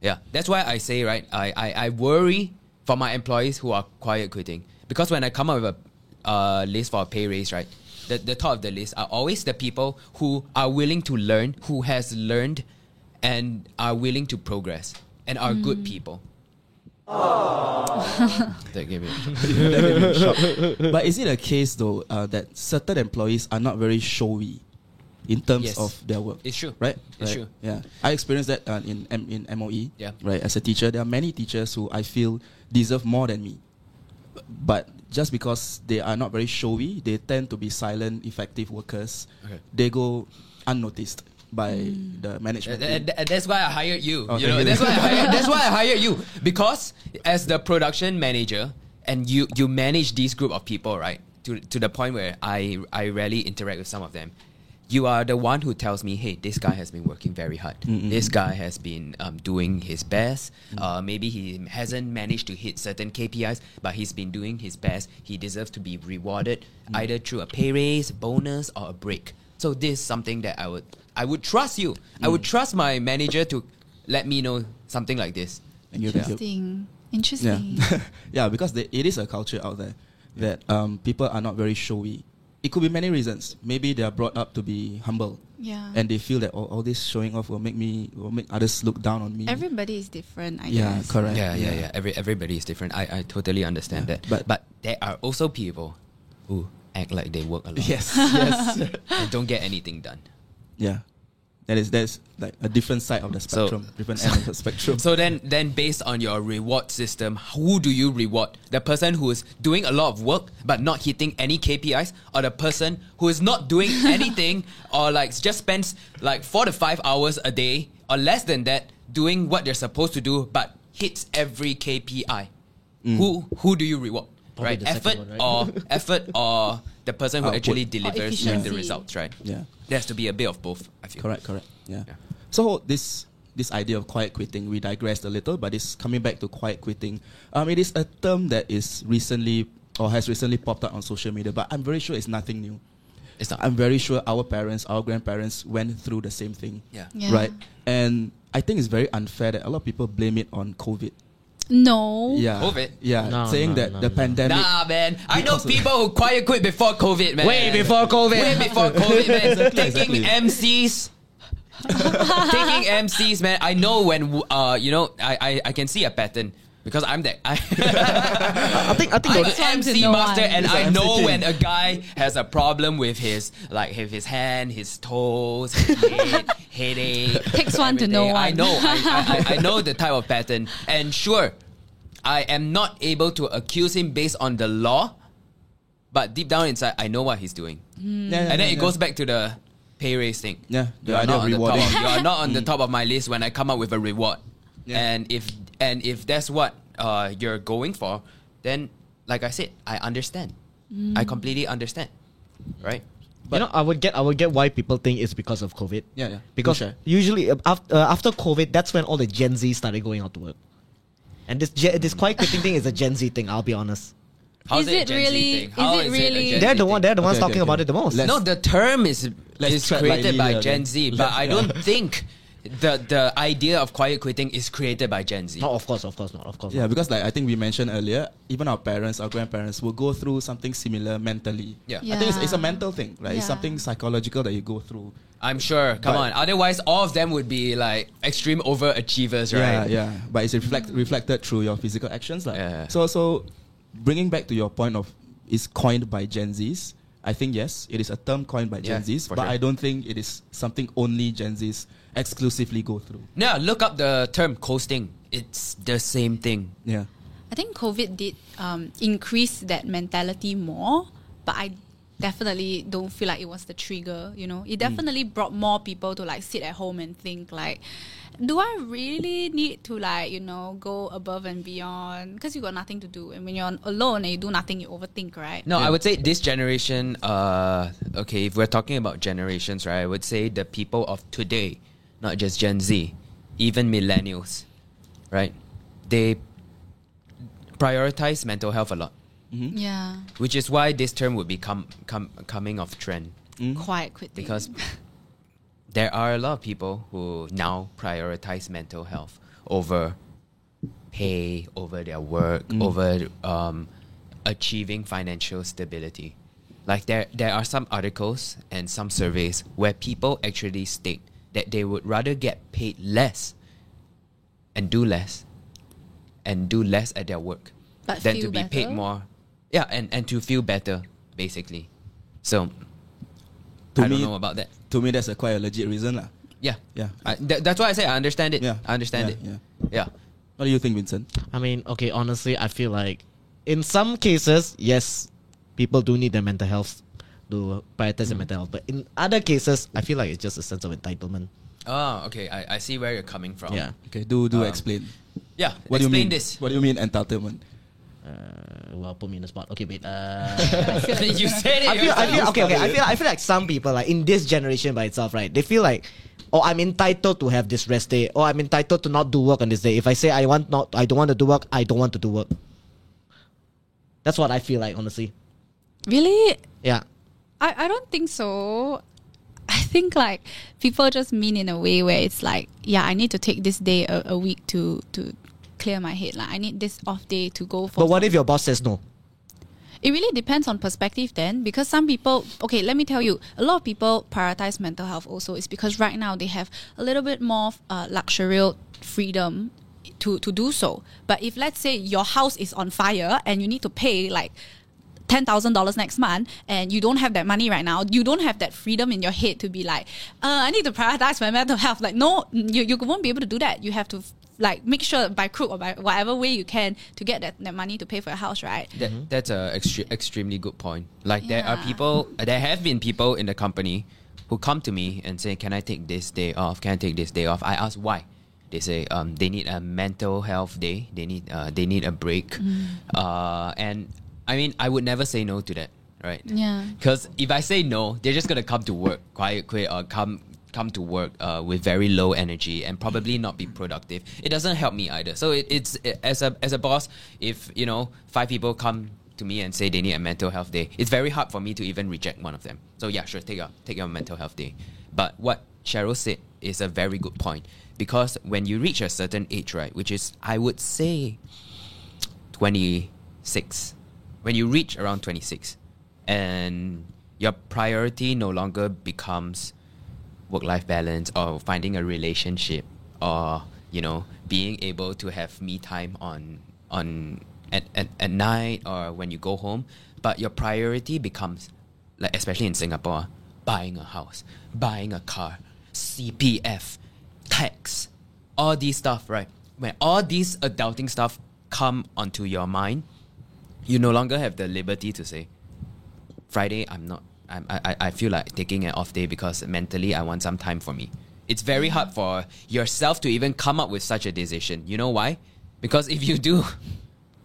Yeah, that's why I say right. I, I, I worry for my employees who are quiet quitting because when I come up with a uh, list for a pay raise, right, the, the top of the list are always the people who are willing to learn, who has learned, and are willing to progress, and are good people. <laughs> That gave <laughs> me- That made me shocked. but is it a case though uh, that certain employees are not very showy in terms Yes. of their work? It's true. right? It's Right. true. Yeah, I experienced that uh, in M- in MOE. Yeah. right. As a teacher, there are many teachers who I feel deserve more than me, but just because they are not very showy, they tend to be silent, effective workers. Okay. They go unnoticed by the management. Th- th- th- that's why I hired you. Okay, you know, that's why I hired, <laughs> that's why I hired you because as the production manager and you you manage these group of people, right? To to the point where I I rarely interact with some of them. You are the one who tells me, "Hey, this guy has been working very hard. Mm-mm. This guy has been um, doing his best. Uh, maybe he hasn't managed to hit certain KPIs, but he's been doing his best. He deserves to be rewarded either through a pay raise, bonus, or a break. So this is something that I would I would trust you. I would trust my manager to let me know something like this. And you- you- Interesting. Yeah, Interesting. <laughs> yeah, because they, it is a culture out there that um, people are not very showy. It could be many reasons. Maybe they are brought up to be humble, Yeah. and they feel that all, all this showing off will make me will make others look down on me. Everybody is different, I yeah, guess. correct. Yeah, yeah, yeah. Every everybody is different. I, I totally understand Yeah, that. but- But but there are also people who act like they work a lot Yes, <laughs> yes, and don't get anything done. yeah. That is that's like a different side of the So- spectrum, different end of the spectrum. <laughs> So then then based on your reward system, who do you reward? The person who is doing a lot of work but not hitting any KPIs, or the person who is not doing <laughs> anything or like just spends like four to five hours a day or less than that doing what they're supposed to do but hits every KPI? Mm. Who who do you reward? Probably right? the second Effort one, right? or <laughs> effort or the person who Output. actually Or delivers the results, right? yeah. There has to be a bit of both, I feel. Correct, correct. Yeah. Yeah. So this this idea of quiet quitting, we digressed a little, but it's coming back to quiet quitting. Um, it is a term that is recently or has recently popped up on social media, but I'm very sure it's nothing new. It's not. I'm very sure our parents, our grandparents went through the same thing. yeah. Yeah. Right? And I think it's very unfair that a lot of people blame it on COVID. No. Yeah. COVID? Yeah. No, saying no, that no, the no. pandemic Nah, man. I know people who quiet quit before COVID, man. Way before COVID. Way before COVID, man. <laughs> Exactly, Taking exactly. MCs. <laughs> Taking MCs, man. I know when, uh, you know, I, I, I can see a pattern because I'm that. I, <laughs> I think I think I'm the- This an one's MC master, one. and He's I an MC know when a guy has a problem with his like with his hand, his toes, his <laughs> head, headache. Takes one to know everything. I know. I, I, I <laughs> know the type of pattern, and sure, I am not able to accuse him based on the law, but deep down inside, I know what he's doing, hmm. Yeah, yeah, and then yeah, it yeah. goes back to the pay raise thing. Yeah, the You are not of on the top of, you are not on the top of my list when I come up with a reward. Yeah. And if and if that's what uh, you're going for, then like I said, I understand. I completely understand. Right? you know, I would get I would get why people think it's because of COVID. Yeah, yeah. Because Sure. usually uh, after uh, after COVID, that's when all the Gen Z started going out to work. And this Gen- this quiet quitting thing is a Gen Z thing. I'll be honest. How's Is a it Gen Z really- is it really- They're the one. They're the ones Okay, talking okay, about it the most. Let's- No, the term is is created lightly by there, Gen. Z, Let- but I don't think the the idea of quiet quitting is created by Gen Z. No, of course, of course not. Of course. Yeah, not. because like I think we mentioned earlier, even our parents, our grandparents will go through something similar mentally. Yeah. I think it's, it's a mental thing, right? It's something psychological that you go through. I'm sure. Come But- on. Otherwise, all of them would be like extreme overachievers, right? Yeah, yeah. But it's reflect, reflected through your physical actions. Like. Yeah. So, so bringing back to your point of is coined by Gen Zs. I think yes, it is a term coined by Gen Yeah, Zs, but sure. I don't think it is something only Gen Zs exclusively go through. Now look up the term coasting. It's the same thing. Yeah. I think COVID did um, increase that mentality more, but I definitely don't feel like it was the trigger. You know, it definitely brought more people to like sit at home and think like, do I really need to like you know go above and beyond? Because you got nothing to do, and when you're alone and you do nothing, you overthink, right? No, Yeah. I would say this generation. Uh, okay, if we're talking about generations, right? I would say the people of today, not just Gen Z, even millennials, right? They prioritize mental health a lot, mm-hmm. Yeah, which is why this term would become come, coming of trend. Mm-hmm. Quite quickly. Because <laughs> there are a lot of people who now prioritize mental health over pay, over their work, mm-hmm. over um, achieving financial stability. Like there there are some articles and some surveys where people actually state that they would rather get paid less and do less and do less at their work But than to feel be paid more. Yeah, and, and to feel better, basically. So To I me- don't know about that. To me, that's a quite a legit reason, lah. Yeah. Yeah. I, th- that's why I say I understand it. Yeah. I understand Yeah, it. yeah. Yeah. What do you think, Vincent? I mean, okay, honestly, I feel like in some cases, yes, people do need their mental health to prioritize their mental health. But in other cases, I feel like it's just a sense of entitlement. Oh, okay. I, I see where you're coming from. Yeah. Okay, do do Um, explain. Yeah. What do you explain mean? this. What do you mean entitlement? Uh, well, put me in the spot. Okay, wait. Uh, <laughs> you said it. I feel, I feel okay, okay. I feel, I feel like some people, like in this generation by itself, right? They feel like, oh, I'm entitled to have this rest day, or I'm entitled to not do work on this day. If I say I want not, I don't want to do work, I don't want to do work. That's what I feel like, honestly. Really? Yeah. I, I don't think so. I think like people just mean in a way where it's like, yeah, I need to take this day a, a week to to clear my head. Like I need this off day to go for. But what if your boss says no? It really depends on perspective then, because some people. Okay, let me tell you, a lot of people prioritize mental health also. Is because right now they have a little bit more uh, luxurial freedom to to do so. But if let's say your house is on fire and you need to pay like ten thousand dollars next month, and you don't have that money right now, you don't have that freedom in your head to be like, uh, I need to prioritize my mental health. Like, no, you you won't be able to do that. You have to like make sure by crook or by whatever way you can to get that, that money to pay for your house, right? That, That's a extre- extremely good point. Like there are people, there have been people in the company who come to me and say, "Can I take this day off? Can I take this day off?" I ask why. They say um, they need a mental health day. They need uh, they need a break. Uh, and I mean, I would never say no to that, right? Yeah. Because if I say no, they're just gonna come to work quiet, quit, or come come to work uh, with very low energy and probably not be productive. It doesn't help me either. So it, it's it, as a as a boss, if you know five people come to me and say they need a mental health day, it's very hard for me to even reject one of them. So yeah, sure, take your take your mental health day. But what Cheryl said is a very good point because when you reach a certain age, right, which is I would say 26 when you reach around 26 and your priority no longer becomes work life balance or finding a relationship or you know being able to have me time on on at, at, at night or when you go home. But your priority becomes like especially in Singapore buying a house buying a car CPF tax all these stuff right? When all these adulting stuff come onto your mind you no longer have the liberty to say Friday I'm not I'm, I I- I feel like taking an off day because mentally I want some time for me. It's very hard for yourself to even come up with such a decision. You know why? Because if you do,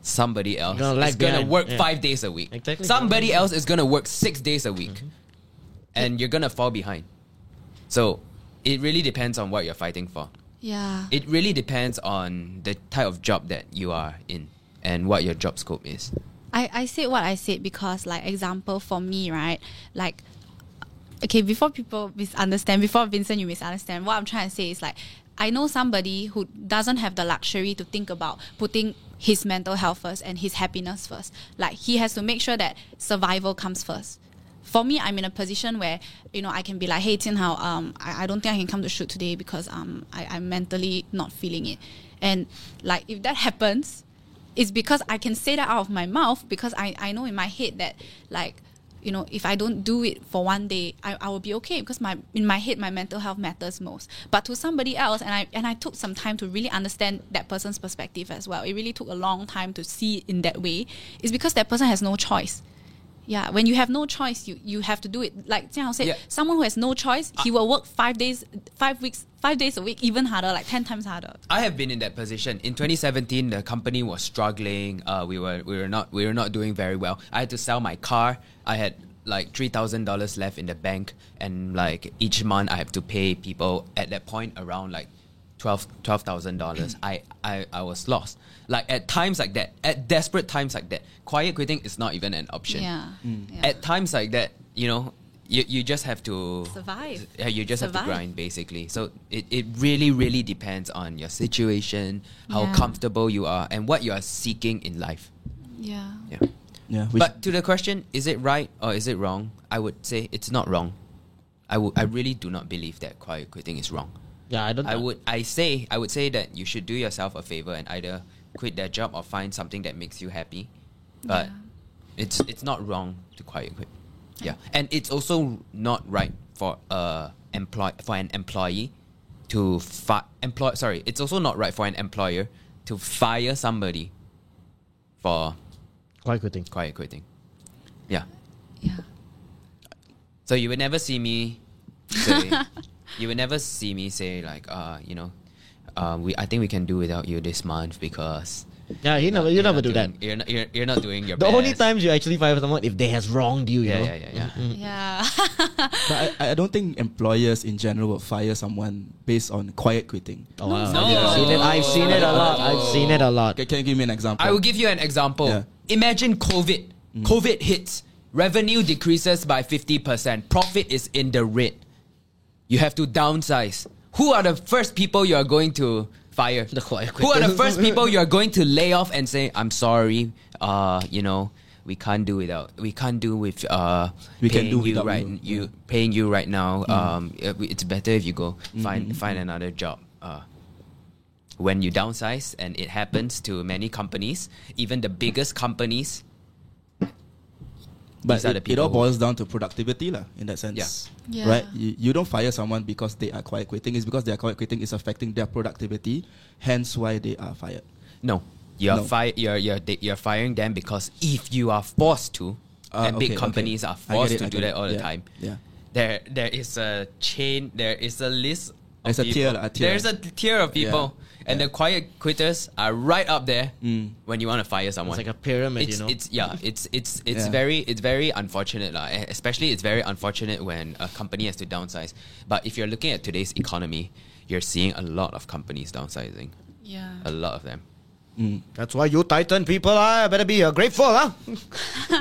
somebody else gonna is gonna work Yeah. five days a week. Exactly. Somebody else is gonna work six days a week, and you're gonna fall behind. So it really depends on what you're fighting for. Yeah. It really depends on the type of job that you are in and what your job scope is. I, I said what I said because, like, example for me, right? Like, okay, before people misunderstand, before Vincent, you misunderstand, what I'm trying to say is like, I know somebody who doesn't have the luxury to think about putting his mental health first and his happiness first. Like, he has to make sure that survival comes first. For me, I'm in a position where you know I can be like, "Hey, Tian Hao, um, I, I don't think I can come to shoot today because um, I, I'm mentally not feeling it." And like, if that happens, it's because I can say that out of my mouth because I, I know in my head that like you know if I don't do it for one day I, I will be okay because my in my head my mental health matters most. But to somebody else and I and I took some time to really understand that person's perspective as well. It really took a long time to see in that way. Is because that person has no choice yeah when you have no choice you you have to do it like Jiang Hao said Yeah. someone who has no choice he will work five days five weeks five days a week even harder like 10 times harder I have been in that position. In 2017, the company was struggling. Uh, we were we were not we were not doing very well. I had to sell my car. I had like three thousand dollars left in the bank, and like each month I have to pay people at that point around like twelve twelve thousand dollars. I, I I was lost. Like at times like that, at desperate times like that, quiet quitting is not even an option. yeah, mm. yeah. At times like that, you know, you, you just have to Survive. Yeah, you just have to grind basically. So it, it really, really depends on your situation, how Yeah. comfortable you are, and what you are seeking in life. yeah Yeah. Yeah, but to the question, is it right or is it wrong? I would say it's not wrong. I would. I really do not believe that quiet quitting is wrong. Yeah, I don't. I would. I say. I would say that you should do yourself a favor and either quit that job or find something that makes you happy. But Yeah. it's it's not wrong to quiet quit. Yeah, and it's also not right for a employ for an employee to fi- employ. Sorry, it's also not right for an employer to fire somebody for Quite quitting. quiet quitting. Yeah. Yeah. So you would never see me say, <laughs> you will never see me say like, uh, you know, uh, we I think we can do without you this month because Yeah, you never, you never do doing- that. You're not, you're, you're not doing your The best. only times you actually fire someone if they has wronged you. you Yeah, know? yeah, yeah, yeah. Yeah. <laughs> But I, I don't think employers in general will fire someone based on quiet quitting. Oh, wow. No. I've seen it. I've seen it a lot. I've seen it a lot. Okay, can you give me an example? I will give you an example. Yeah. Imagine COVID. COVID hits. Revenue decreases by 50%. Profit is in the red. You have to downsize. Who are the first people you are going to fire? The quiet Who are the first people you are <laughs> going to lay off and say, I'm sorry, uh, you know, we can't do without we can't do with uh We can do you right you. you paying you right now. Um it's better if you go find find another job. Uh when you downsize and it happens to many companies, even the biggest companies. But These are it, the it all boils down to productivity, lah. In that sense, Yeah. yeah. right? You, you don't fire someone because they are quiet quitting. It's because their quiet quitting is affecting their productivity. Hence, why they are fired. No, you're No. fi- you're you're they- you're firing them because if you are forced to, Ah, and okay, big companies okay. are forced it, to do get that it. all the Yeah, time. yeah. There there is a chain. There is a list. Of There's a tier, a tier. There's a tier of people, and yeah. the quiet quitters are right up there Mm. when you want to fire someone. It's like a pyramid, it's, you know. It's yeah. It's it's it's Yeah. very it's very unfortunate lah. Eh, Especially it's very unfortunate when a company has to downsize. But if you're looking at today's economy, you're seeing a lot of companies downsizing. Yeah. A lot of them. Mm. That's why you Titan people are better be uh, grateful, huh? <laughs>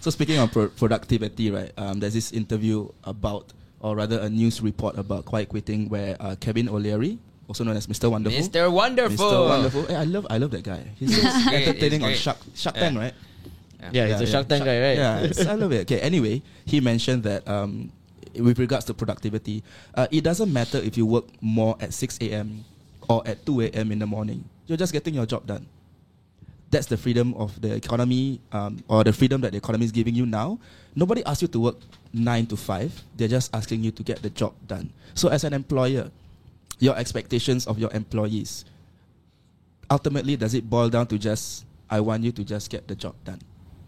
So speaking of pro- productivity, right? Um, there's this interview about, or rather, a news report about quiet quitting, where uh, Kevin O'Leary, also known as Mr. Wonderful, Mr. Wonderful. Mr. Wonderful. Hey, I love, I love that guy. He's so <laughs> great, entertaining on great. Shark, Shark Yeah. Tank, right? Yeah, he's a Shark Tank guy, right? Yeah, I love it. Okay, anyway, he mentioned that um, with regards to productivity, uh, it doesn't matter if you work more at 6 a.m. or at 2 a.m. in the morning. You're just getting your job done. That's the freedom of the economy, um, or the freedom that the economy is giving you now. Nobody asks you to work nine to five. They're just asking you to get the job done. So, as an employer, your expectations of your employees ultimately does it boil down to just I want you to just get the job done?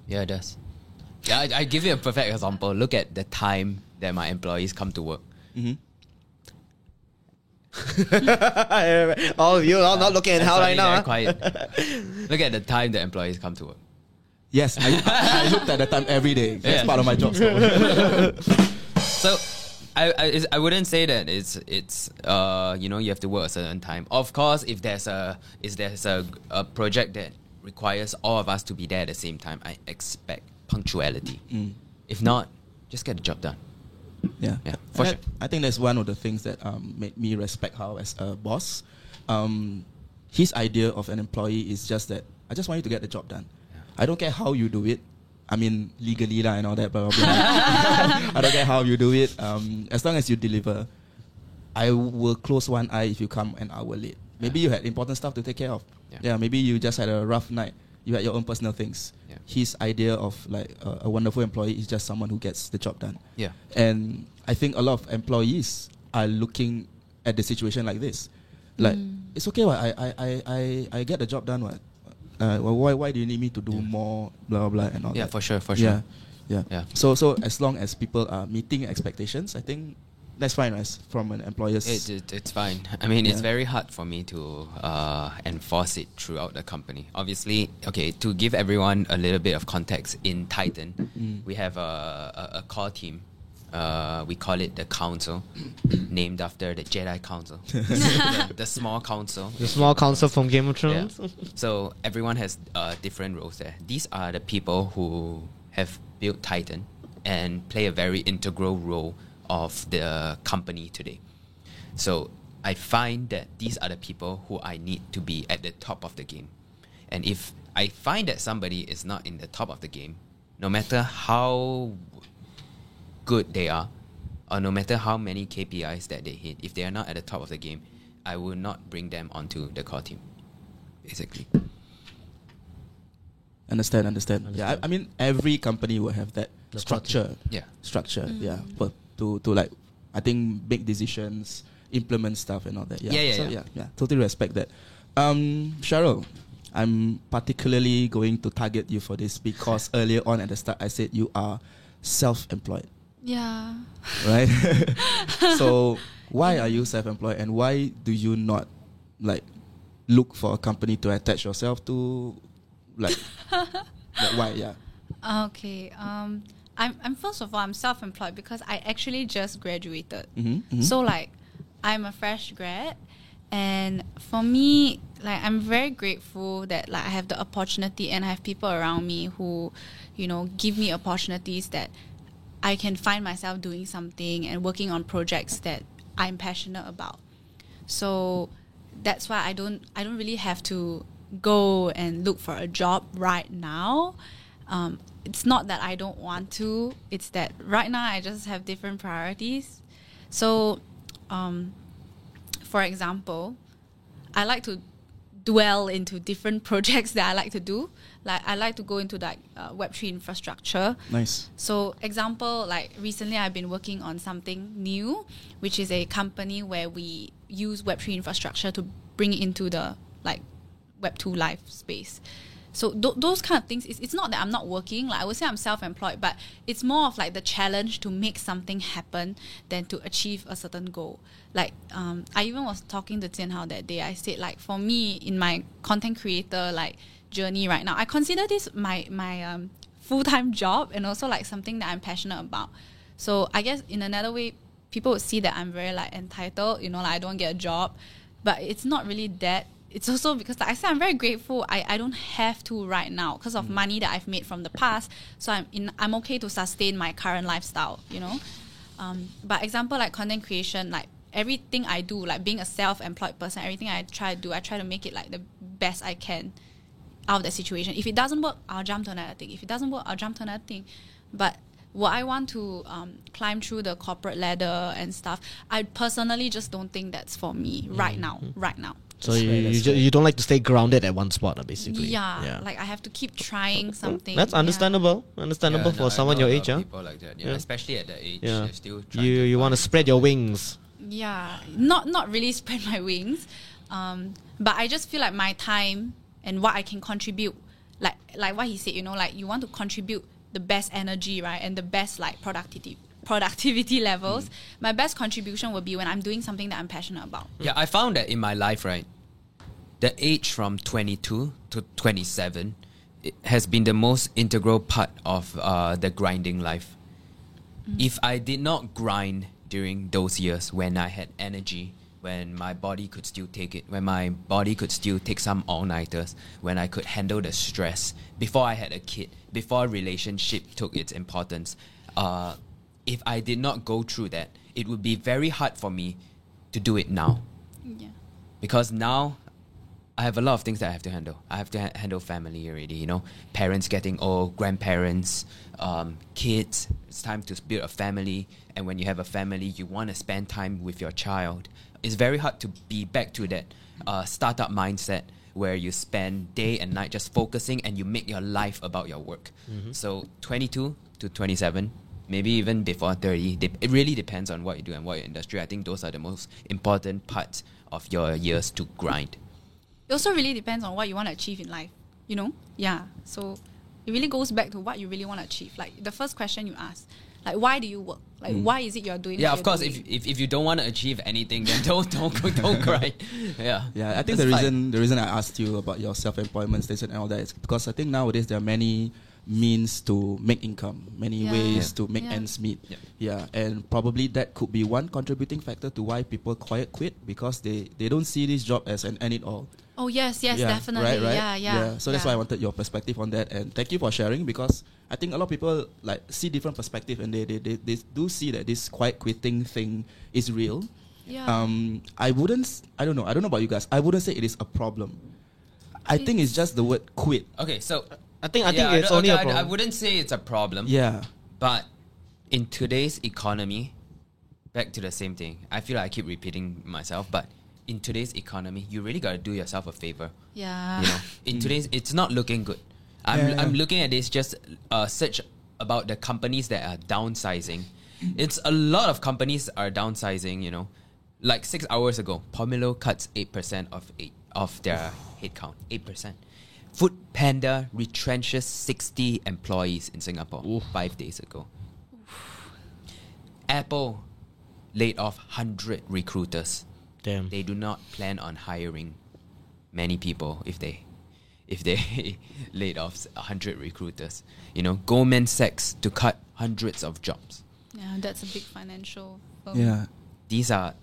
Yeah, it does. Yeah, I, I give you a perfect example. Look at the time that my employees come to work. Mm-hmm. <laughs> All of you are not looking at how Suddenly right now. huh? quiet. <laughs> Look at the time the employees come to work. Yes, I, I, I looked at the time every day. That's Yeah. part of my job. <laughs> So, I, I I wouldn't say that it's it's uh you know you have to work a certain time. Of course, if there's a if there's a, a project that requires all of us to be there at the same time, I expect punctuality. Mm. If not, just get the job done. Yeah, Yeah, for I, sure. I think that's one of the things that um, made me respect Hao as a boss. Um, his idea of an employee is just that I just want you to get the job done. I don't care how you do it. I mean legally lah and all that, blah blah. blah. I don't care how you do it. Um, as long as you deliver, I will close one eye if you come an hour late. Maybe you had important stuff to take care of. Yeah. Yeah, maybe you just had a rough night. You had your own personal things. Yeah. His idea of like a, a wonderful employee is just someone who gets the job done. Yeah. And I think a lot of employees are looking at the situation like this. Like, it's okay, what? I, I, I, I, I get the job done, what? Uh, well, why, why do you need me to do more, blah, blah, blah, and all Yeah, that? for sure, for sure. yeah. Yeah. yeah So, so as long as people are meeting expectations, I think that's fine, right? From an employer's. It, it, it's fine. I mean, it's very hard for me to uh, enforce it throughout the company. Obviously, okay, to give everyone a little bit of context, in Titan, Mm. we have a, a, a core team. Uh, we call it the Council, <coughs> named after the Jedi Council, the, <laughs> <laughs> the small council. The small council from Game of Yeah. Thrones. So everyone has uh, different roles there. These are the people who have built Titan and play a very integral role of the company today. So I find that these are the people who I need to be at the top of the game. And if I find that somebody is not in the top of the game, no matter how good they are, or no matter how many KPIs that they hit, if they are not at the top of the game, I will not bring them onto the core team. Basically. Understand, understand. Yeah, I, I mean every company will have that The structure. Yeah. Structure, yeah. But to to like I think make decisions, implement stuff and all that. Yeah. Yeah, yeah, so, yeah. yeah, yeah. Totally respect that. Um Cheryl, I'm particularly going to target you for this because <laughs> earlier on at the start I said you are self employed. Yeah. right? <laughs> so why are you self-employed, and why do you not like look for a company to attach yourself to? Like, <laughs> like why? Yeah. Okay. Um, I'm, I'm first of all, I'm self-employed because I actually just graduated. Mm-hmm, So like, I'm a fresh grad, and for me, like, I'm very grateful that like I have the opportunity and I have people around me who, you know, give me opportunities that I can find myself doing something and working on projects that I'm passionate about. So that's why I don't I don't really have to go and look for a job right now. Um, it's not that I don't want to. It's that right now I just have different priorities. So, um, for example, I like to dwell into different <laughs> projects that I like to do. Like I like to go into like uh, Web three infrastructure. Nice. So, example, like recently I've been working on something new, which is a company where we use Web3 infrastructure to bring it into the like Web2 life space. So th- those kind of things, it's, it's not that I'm not working. Like I would say I'm self-employed, but it's more of like the challenge to make something happen than to achieve a certain goal. Like um, I even was talking to Tian Hao that day. I said like for me in my content creator like journey right now, I consider this my my um, full time job and also like something that I'm passionate about. So I guess in another way, people would see that I'm very like entitled. You know, like I don't get a job, but it's not really that. It's also because like I said, I'm very grateful. I, I don't have to right now because of money that I've made from the past. So I'm in I'm okay to sustain my current lifestyle. You know, um, but example like content creation, like everything I do, like being a self-employed person, everything I try to do, I try to make it like the best I can out of that situation. If it doesn't work, I'll jump to another thing. If it doesn't work, I'll jump to another thing. But what I want to um, climb through the corporate ladder and stuff, I personally just don't think that's for me right now. Right now. So That's you, fair, you, that's ju- you don't like to stay grounded at one spot, basically. Yeah, yeah. like I have to keep trying something. That's Yeah. understandable. Understandable Yeah, for no, someone your age, of huh? People like that, yeah. Yeah. Especially at that age, Yeah. still trying You you want to spread your wings. yeah not not really <laughs> spread my wings um, but i just feel like my time and what i can contribute like like what he said you know like you want to contribute the best energy right and the best like productivity productivity <laughs> levels my best contribution will be when i'm doing something that i'm passionate about. Yeah, I found that in my life, right, the age from 22 to 27 it has been the most integral part of uh, the grinding life. If I did not grind during those years when I had energy, when my body could still take it, when my body could still take some all nighters, when I could handle the stress, before I had a kid, before relationship took its importance, uh, if I did not go through that, it would be very hard for me to do it now yeah because now I have a lot of things that I have to handle. I have to ha- handle family already, you know, parents getting old, grandparents, um, kids. It's time to build a family, and when you have a family, you want to spend time with your child. It's very hard to be back to that uh, startup mindset where you spend day and night just focusing, and you make your life about your work. So, 22 to 27. Maybe even before 30. Dep- It really depends on what you do and what your industry. I think those are the most important parts of your years to grind. it also really depends on what you want to achieve in life you know yeah so it really goes back to what you really want to achieve like the first question you ask like why do you work like mm. why is it you're doing Yeah, of course. If, if if you don't want to achieve anything, then don't don't go- don't grind. <laughs> Yeah. Yeah, I think That's the fine. reason the reason I asked you about your self-employment station and all that is because I think nowadays there are many means to make income, many Yeah. ways Yeah. to make Yeah. ends meet. Yeah. Yeah, and probably that could be one contributing factor to why people quiet quit because they they don't see this job as an end it all. Oh yes yes yeah, definitely Right, right? yeah yeah So that's why I wanted your perspective on that, and thank you for sharing because I think a lot of people like see different perspective, and they they, they, they do see that this quiet quitting thing is real. yeah Um, I wouldn't. I don't know. I don't know about you guys. I wouldn't say it is a problem. I think it's just the word quit. Okay, so I think I yeah, think it's don't- only okay, a I- I, problem. wouldn't say it's a problem. Yeah. But in today's economy, back to the same thing. I feel like I keep repeating myself, but in today's economy, you really gotta do yourself a favor. Yeah. You know, in today's, it's not looking good. I'm Yeah, yeah. I'm looking at this just uh, search about the companies that are downsizing. It's a lot of companies are downsizing. You know, like six hours ago, Pomelo cuts eight percent of eight of their headcount. Eight percent. Food Panda retrenches sixty employees in Singapore five days ago. Apple laid off hundred recruiters Damn. they do not plan on hiring many people if they if they <laughs> laid off 100 recruiters you know goldman sachs to cut hundreds of jobs Yeah, that's a big financial. Firm. Yeah. these are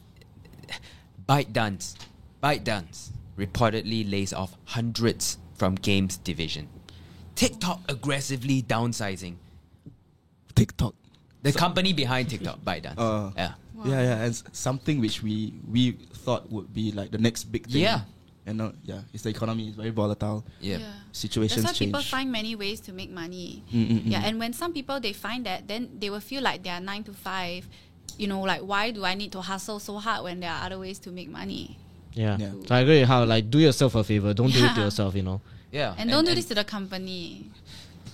<laughs> ByteDance ByteDance reportedly lays off hundreds from games division TikTok aggressively downsizing TikTok. The company behind TikTok ByteDance Uh, yeah Yeah, yeah, and something which we we thought would be like the next big thing. Yeah. And uh, yeah, it's the economy. is very volatile. yeah, Situations That's why people find many ways to make money. Mm, mm, Yeah, and when some people they find that, then they will feel like they are nine to five. You know, like why do I need to hustle so hard when there are other ways to make money? Yeah. Yeah. So I agree Hao like do yourself a favor. Don't do it to yourself. You know. yeah. And, don't do this to the company,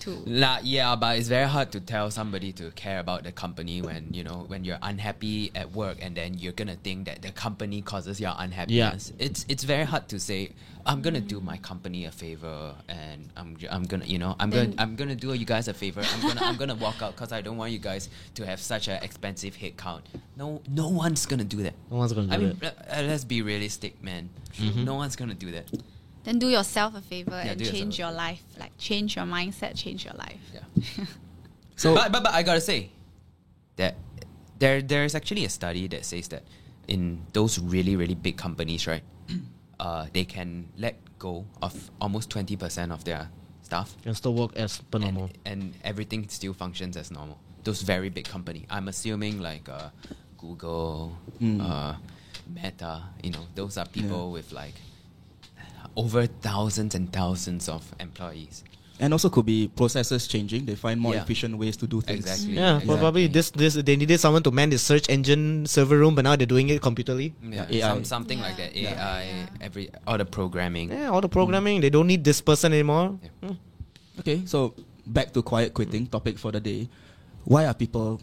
too. Nah, yeah, but it's very hard to tell somebody to care about the company when you know when you're unhappy at work and then you're gonna think that the company causes your unhappiness. Yeah. It's it's very hard to say I'm gonna do my company a favor and I'm j- I'm gonna you know I'm Then- gonna I'm gonna do you guys a favor. I'm gonna I'm gonna walk out because I don't want you guys to have such an expensive head count. No no one's gonna do that. No one's gonna do I mean, it. uh, let's be realistic, man. No one's gonna do that. Then do yourself a favor Yeah, and change your life. Like change your mindset, change your life. Yeah. <laughs> So but, but but I gotta say that there there's actually a study that says that in those really really big companies, right, <clears throat> uh, they can let go of almost twenty percent of their staff, Can still work as per normal. and, and everything still functions as normal. Those very big company, I'm assuming like uh, Google, Mm. uh, Meta, you know, those are people with like over thousands and thousands of employees. and also could be processes changing. They find more Yeah. efficient ways to do things. Exactly. Yeah, exactly. probably this this they needed someone to man the search engine server room, but now they're doing it computerly. Yeah, AI. Some, something like that. AI, Yeah. every all the programming. Yeah, all the programming they don't need this person anymore. Yeah. Hmm. Okay, so back to quiet quitting topic for the day. Why are people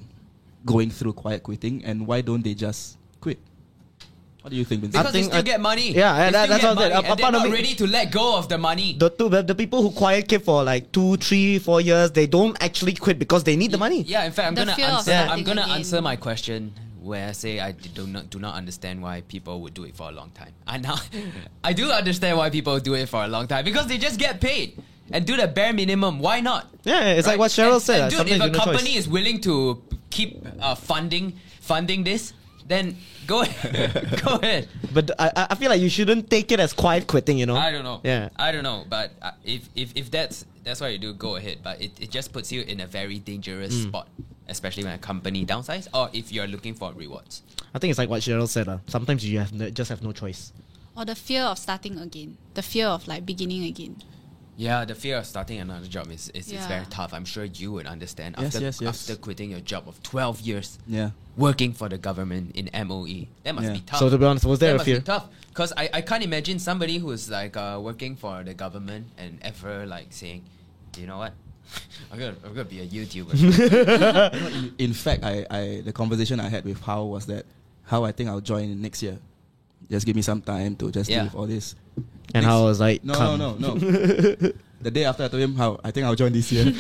going through quiet quitting, and why don't they just quit? What do you think, Vincent? Because they think still I- get money. Yeah, They that- that's get what I said. money, and they're not ready to let go of the money. The two the, the people who quiet quit for like two, three, four years, they don't actually quit because they need the money. Yeah, in fact, I'm The gonna fear of answer. I'm gonna answer my question where I say I do not do not understand why people would do it for a long time. I now <laughs> I do understand why people do it for a long time because they just get paid and do the bare minimum. Why not? Yeah, it's like what Cheryl And- said. and dude, if a you no choice. company is willing to keep uh, funding funding this, then go ahead. <laughs> go ahead. But I, I- I feel like you shouldn't take it as quiet quitting. You know. I don't know. Yeah. I don't know. But uh, if, if if that's that's what you do, go ahead. But it, it just puts you in a very dangerous Mm. spot, especially when a company downsizes or if you're looking for rewards. I think it's like what Cheryl said. Uh, sometimes you have no, just have no choice. Or the fear of starting again. The fear of like beginning again. Yeah, the fear of starting another job is, is, is very tough. I'm sure you would understand Yes, after yes, yes. after quitting your job of 12 years Yeah. working for the government in MOE. That must Yeah. be tough. So to be honest, was there that a must be fear? tough because I, I can't imagine somebody who's like uh, working for the government and ever like saying, you know what, <laughs> I'm gonna I'm gonna be a YouTuber. in, <laughs> in fact, I, I the conversation I had with Hao was that how I think I'll join next year. Just give me some time to just Yeah. deal with all this. And Hao I was like, No, come. no, no, no. <laughs> the day after I told him how I think I'll join this year. <laughs> <laughs>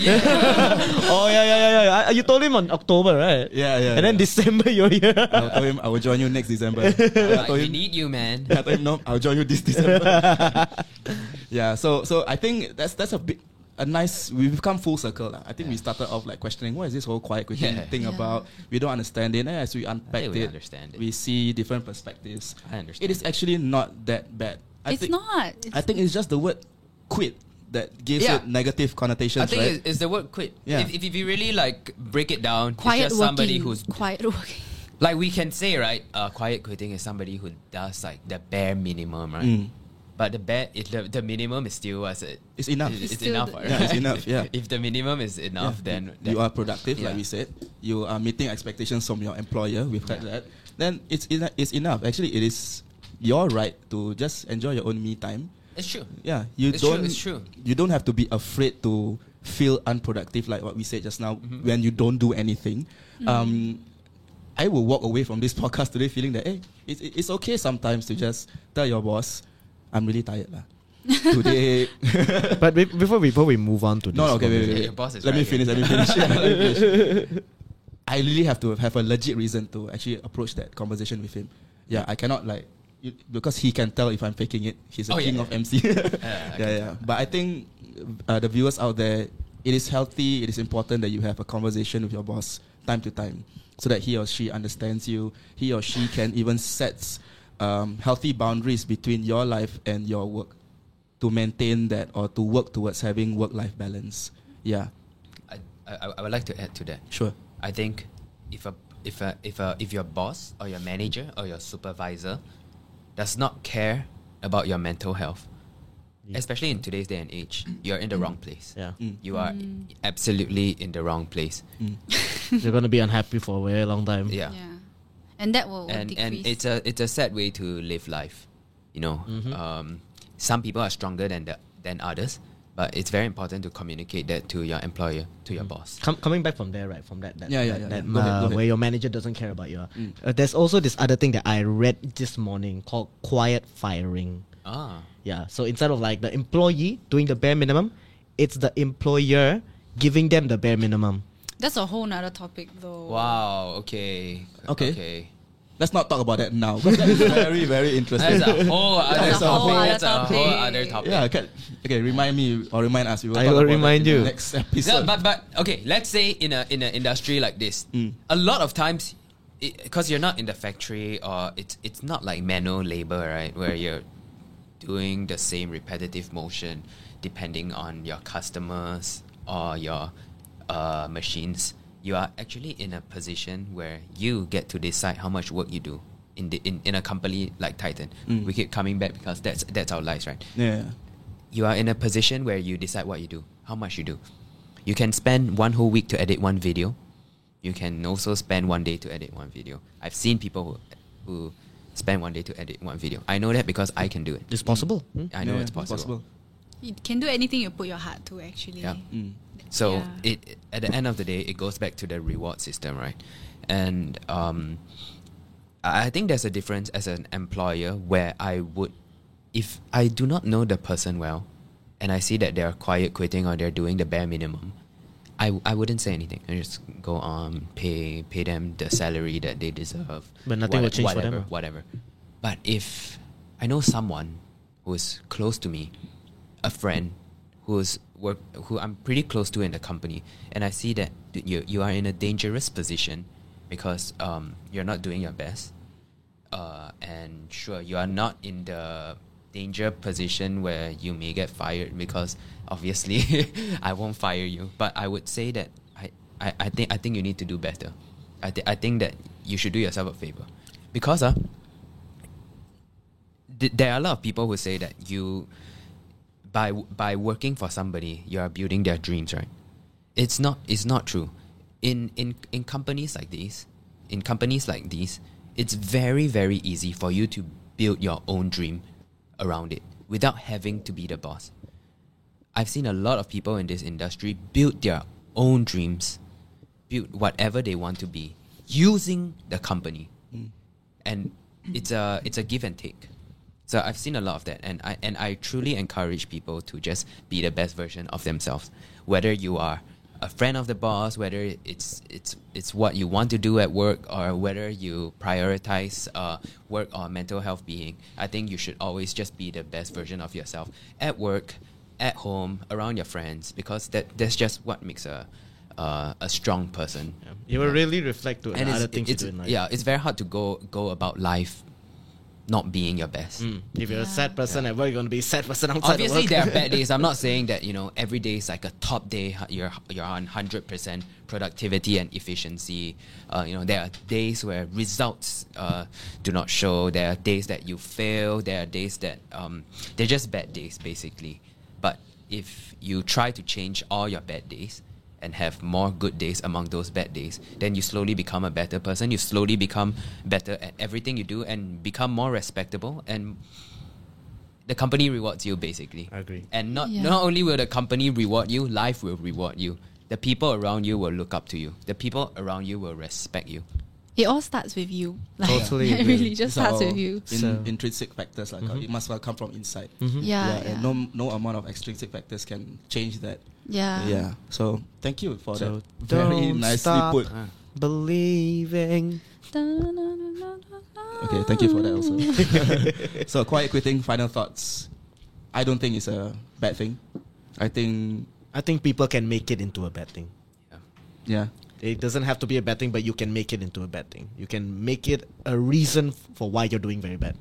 oh yeah, yeah, yeah, yeah. I- You told him on October, right? Yeah, yeah, And then yeah. December you're here. I told him I will join you next December. I Like, told we him need you, man. I told him no, I'll join you this December. yeah, so so I think that's that's a bit a nice. We've come full circle. lah. I think we started off like questioning what is this whole quiet quitting Yeah. thing Yeah. about. We don't understand it. And as we unpack we it, understand it. we see different perspectives. I understand It is it. actually not that bad. I it's think, not. It's, I think it's just the word quit that gives Yeah. it negative connotations, I think right? it's, it's the word quit. Yeah. If, if, if you really like break it down, quiet it's just somebody working. who's <laughs> quiet working. like we can say right. Uh, quiet quitting is somebody who does like the bare minimum, right? Mm. But the bare, it, the, the minimum is still what's it? It's enough. It's, It's enough, the- right? Yeah, it's enough, yeah. <laughs> if the minimum is enough, Yeah. then, you are productive, like we said. You are meeting expectations from your employer. We've heard that. Then it's ena- it's enough. Actually, it is your right to just enjoy your own me time. It's true. Yeah, you It's don't. it's true. You don't have to be afraid to feel unproductive, like what we said just now. Mm-hmm. When you don't do anything, um, I will walk away from this <laughs> podcast today feeling that hey, it's, it's okay sometimes to just tell your boss, I'm really tired lah. Today, <laughs> <laughs> But be- before before we move on to this, no, no, okay, wait, wait, Yeah, wait. your boss is let me finish. Let me finish. Yeah, let me finish. I really have to have a legit reason to actually approach that conversation with him. Yeah, I cannot like you, because he can tell if I'm faking it. He's a Oh, king yeah. of MC. Yeah, <laughs> <laughs> yeah. tell. But I think uh, the viewers out there, it is healthy. It is important that you have a conversation with your boss time to time, so that he or she understands you. He or she can even set um, healthy boundaries between your life and your work to maintain that or to work towards having work-life balance. Yeah, I, I, I would like to add to that. sure. I think if a if a if a if your boss or your manager or your supervisor does not care about your mental health, especially in today's day and age, you're in the wrong place. Yeah, Mm. You are absolutely in the wrong place. Mm. <laughs> you're gonna be unhappy for a very long time. Yeah. And that will, will And decrease. and it's a it's a sad way to live life. You know, Mhm. um, some people are stronger than the, than others, but it's very important to communicate that to your employer, to your boss. Com- coming back from there, right? From that, that Yeah, yeah, that, yeah, that, yeah. Go uh, ahead. where your manager doesn't care about you. Mm. Uh, there's also this other thing that I read this morning called quiet firing. Ah. Yeah. So instead of like the employee doing the bare minimum, it's the employer giving them the bare minimum. That's a whole nother topic, though. Wow. Okay. Okay. Okay. Let's not talk about that now. <laughs> because That is very, very interesting. That's a whole other That's a whole topic. other That's a whole topic. other topic. Yeah, okay. okay. Remind me or remind us. We will I talk will about that remind in the you. next No, episode. but but okay, let's say in a in an industry like this, Mm. a lot of times, because you're not in the factory or it's it's not like manual labor, right, where you're doing the same repetitive motion depending on your customers or your uh, machines. You are actually in a position where you get to decide how much work you do. In, the, in, in a company like Titan, Mm. we keep coming back because that's that's our lives, right? yeah. you are in a position where you decide what you do, how much you do. You can spend one whole week to edit one video. You can also spend one day to edit one video. I've seen people who, who spend one day to edit one video. I know that because I can do it. It's possible. Hmm? I know Yeah, it's possible. You can do anything you put your heart to, actually. Yeah. Mm. So Yeah. it at the end of the day, it goes back to the reward system, right? And um, I I think there's a difference as an employer where I would, if I do not know the person well, and I see that they're quiet quitting or they're doing the bare minimum, I, I wouldn't say anything. I just go on pay pay them the salary that they deserve. But nothing will change for whatever, them, ah. Whatever. But if I know someone who's close to me, a friend who's who I'm pretty close to in the company, and I see that you you are in a dangerous position because um, you're not doing your best, uh, and sure you are not in the danger position where you may get fired because obviously <laughs> I won't fire you, but I would say that I, I, I think I think you need to do better. I, th- I think that you should do yourself a favor. Because uh, th- there are a lot of people who say that you by by working for somebody you are building their dreams right? It's not it's not true. In in in companies like these in companies like these it's very very easy for you to build your own dream around it without having to be the boss. I've seen a lot of people in this industry build their own dreams build whatever they want to be using the company. Mm. And it's a it's a give and take. So I've seen a lot of that, and I and I truly encourage people to just be the best version of themselves. Whether you are a friend of the boss, whether it's it's it's what you want to do at work, or whether you prioritize uh, work or mental health being, I think you should always just be the best version of yourself at work, at home, around your friends, because that that's just what makes a uh, a strong person. It will really reflect to And other things you do in life. yeah, it's very hard to go go about life not being your best. Mm. If you're a sad person at work, you're going to be a sad person outside Obviously, of there are bad days. I'm not <laughs> saying that you know every day is like a top day. You're you're on hundred percent productivity and efficiency. Uh, you know there are days where results uh, do not show. There are days that you fail. There are days that um, they're just bad days basically. But if you try to change all your bad days and have more good days among those bad days, then you slowly become a better person. You slowly become better at everything you do and become more respectable and the company rewards you basically. I agree. And not Yeah. not only will the company reward you, life will reward you. The people around you will look up to you. The people around you will respect you. It all starts with you. Like, Totally <laughs> It really just These starts with you. In, So- intrinsic factors like uh, it must well come from inside. Mm-hmm. Yeah, yeah. and no no amount of extrinsic factors can change that. yeah. yeah. So thank you for So that. Very don't nicely stop put. believing. Okay, thank you for that also. <laughs> so quiet quitting. Final thoughts. I don't think it's a bad thing. I think I think people can make it into a bad thing. Yeah. yeah. It doesn't have to be a bad thing, but you can make it into a bad thing. You can make it a reason for why you're doing very bad.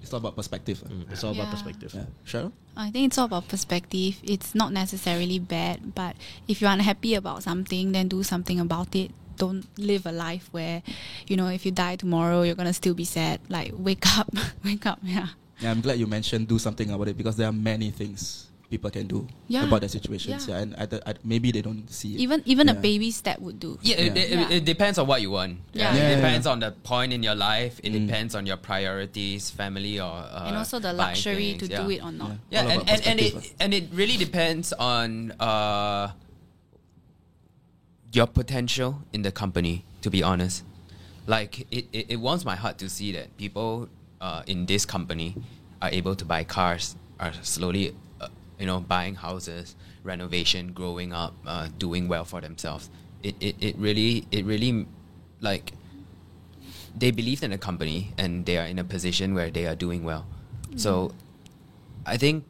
It's all about perspective. Mm, It's all about perspective. Yeah. Cheryl? I think it's all about perspective. It's not necessarily bad, but if you're unhappy about something, then do something about it. Don't live a life where, you know, if you die tomorrow, you're gonna still be sad. Like wake <laughs> up, wake up. Yeah. Yeah, I'm glad you mentioned do something about it because there are many things people can do Yeah. about their situations. Yeah. Yeah, and I, I, maybe they don't see it. Even even a baby step would do. Yeah, It, Yeah. it, Yeah. it depends on what you want. Yeah. It Yeah, yeah, depends on the point in your life. It Mm. depends on your priorities, family or uh, and also the buying luxury to things, do it or not. Yeah. Yeah, and, and, and it and it really depends on uh, your potential in the company. To be honest, like it, it, it warms my heart to see that people uh, in this company are able to buy cars, are slowly, you know, buying houses, renovation, growing up, uh, doing well for themselves. It, it, it really it really like they believe in the company and they are in a position where they are doing well. So I think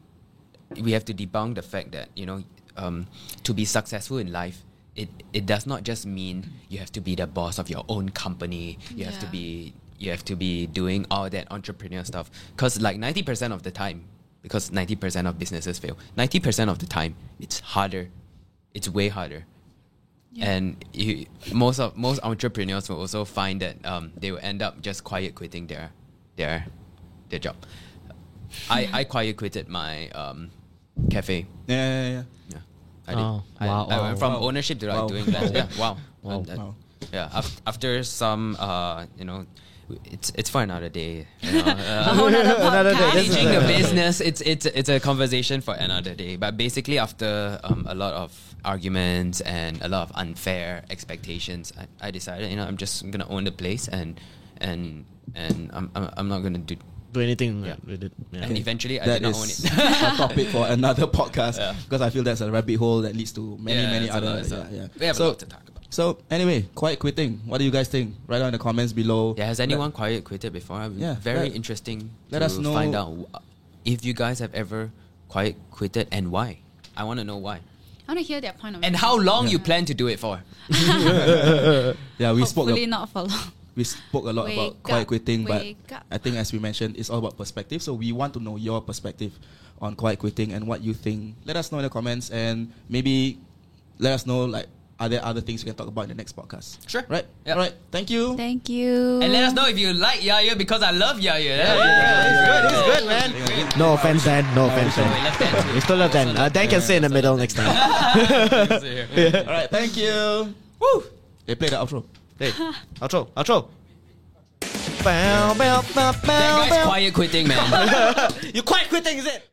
we have to debunk the fact that you know um, to be successful in life, it it does not just mean you have to be the boss of your own company. You have to be you have to be doing all that entrepreneur stuff. Because like ninety percent of the time, because ninety percent of businesses fail. Ninety percent of the time, it's harder. It's way harder. Yeah. And you, most of most entrepreneurs will also find that um, they will end up just quiet quitting their their their job. I, I <laughs> quiet quitted my um, cafe. Yeah, yeah, yeah. Yeah, I did. Oh, I, wow, I wow. went from Wow. ownership to like Wow. doing less. Yeah, <laughs> wow. Wow. And, uh, Wow. Yeah, af- after some, uh, you know, it's it's for another day. You <laughs> know, uh, <laughs> A <laughs> Another day, podcast. this managing a- a business it's it's it's a conversation for another day but basically after um, a lot of arguments and a lot of unfair expectations I, I decided you know i'm just gonna own the place and and and i'm, I'm, I'm not gonna do Do anything Yeah. with it. Yeah. and eventually i That did not is own it a topic for another podcast Yeah. because I feel that's a rabbit hole that leads to many, Yeah, many other. lot, yeah, yeah. we have so, a lot to talk about so anyway, quiet quitting. What do you guys think? Write down in the comments below. yeah has anyone quiet quitted before I'm Yeah, very let- interesting let to us know- find out if you guys have ever quiet quitted and why i want to know why I want to hear their point of view. and how long you plan to do it for <laughs> Yeah, we spoke. Hopefully a- not for long. we spoke a lot Wake about quiet up, quitting, but up. I think as we mentioned, it's all about perspective. So we want to know your perspective on quiet quitting and what you think. Let us know in the comments and maybe let us know like are there other things we can talk about in the next podcast. Sure. Right. Yep. All right. Thank you. Thank you. and let us know if you like Yaya because I love Yaya. Yeah, He's good, he's good, man. No offense, Dan. No offense, Dan. love Dan too. We still love Dan. Uh, Dan can sit in the middle next time. <laughs> All right. Thank you. Woo. They play the outro. Hey, outro, outro. Bow, bow, bow, bow, That guy's bow. quiet quitting, man. <laughs> You quite quitting, is it?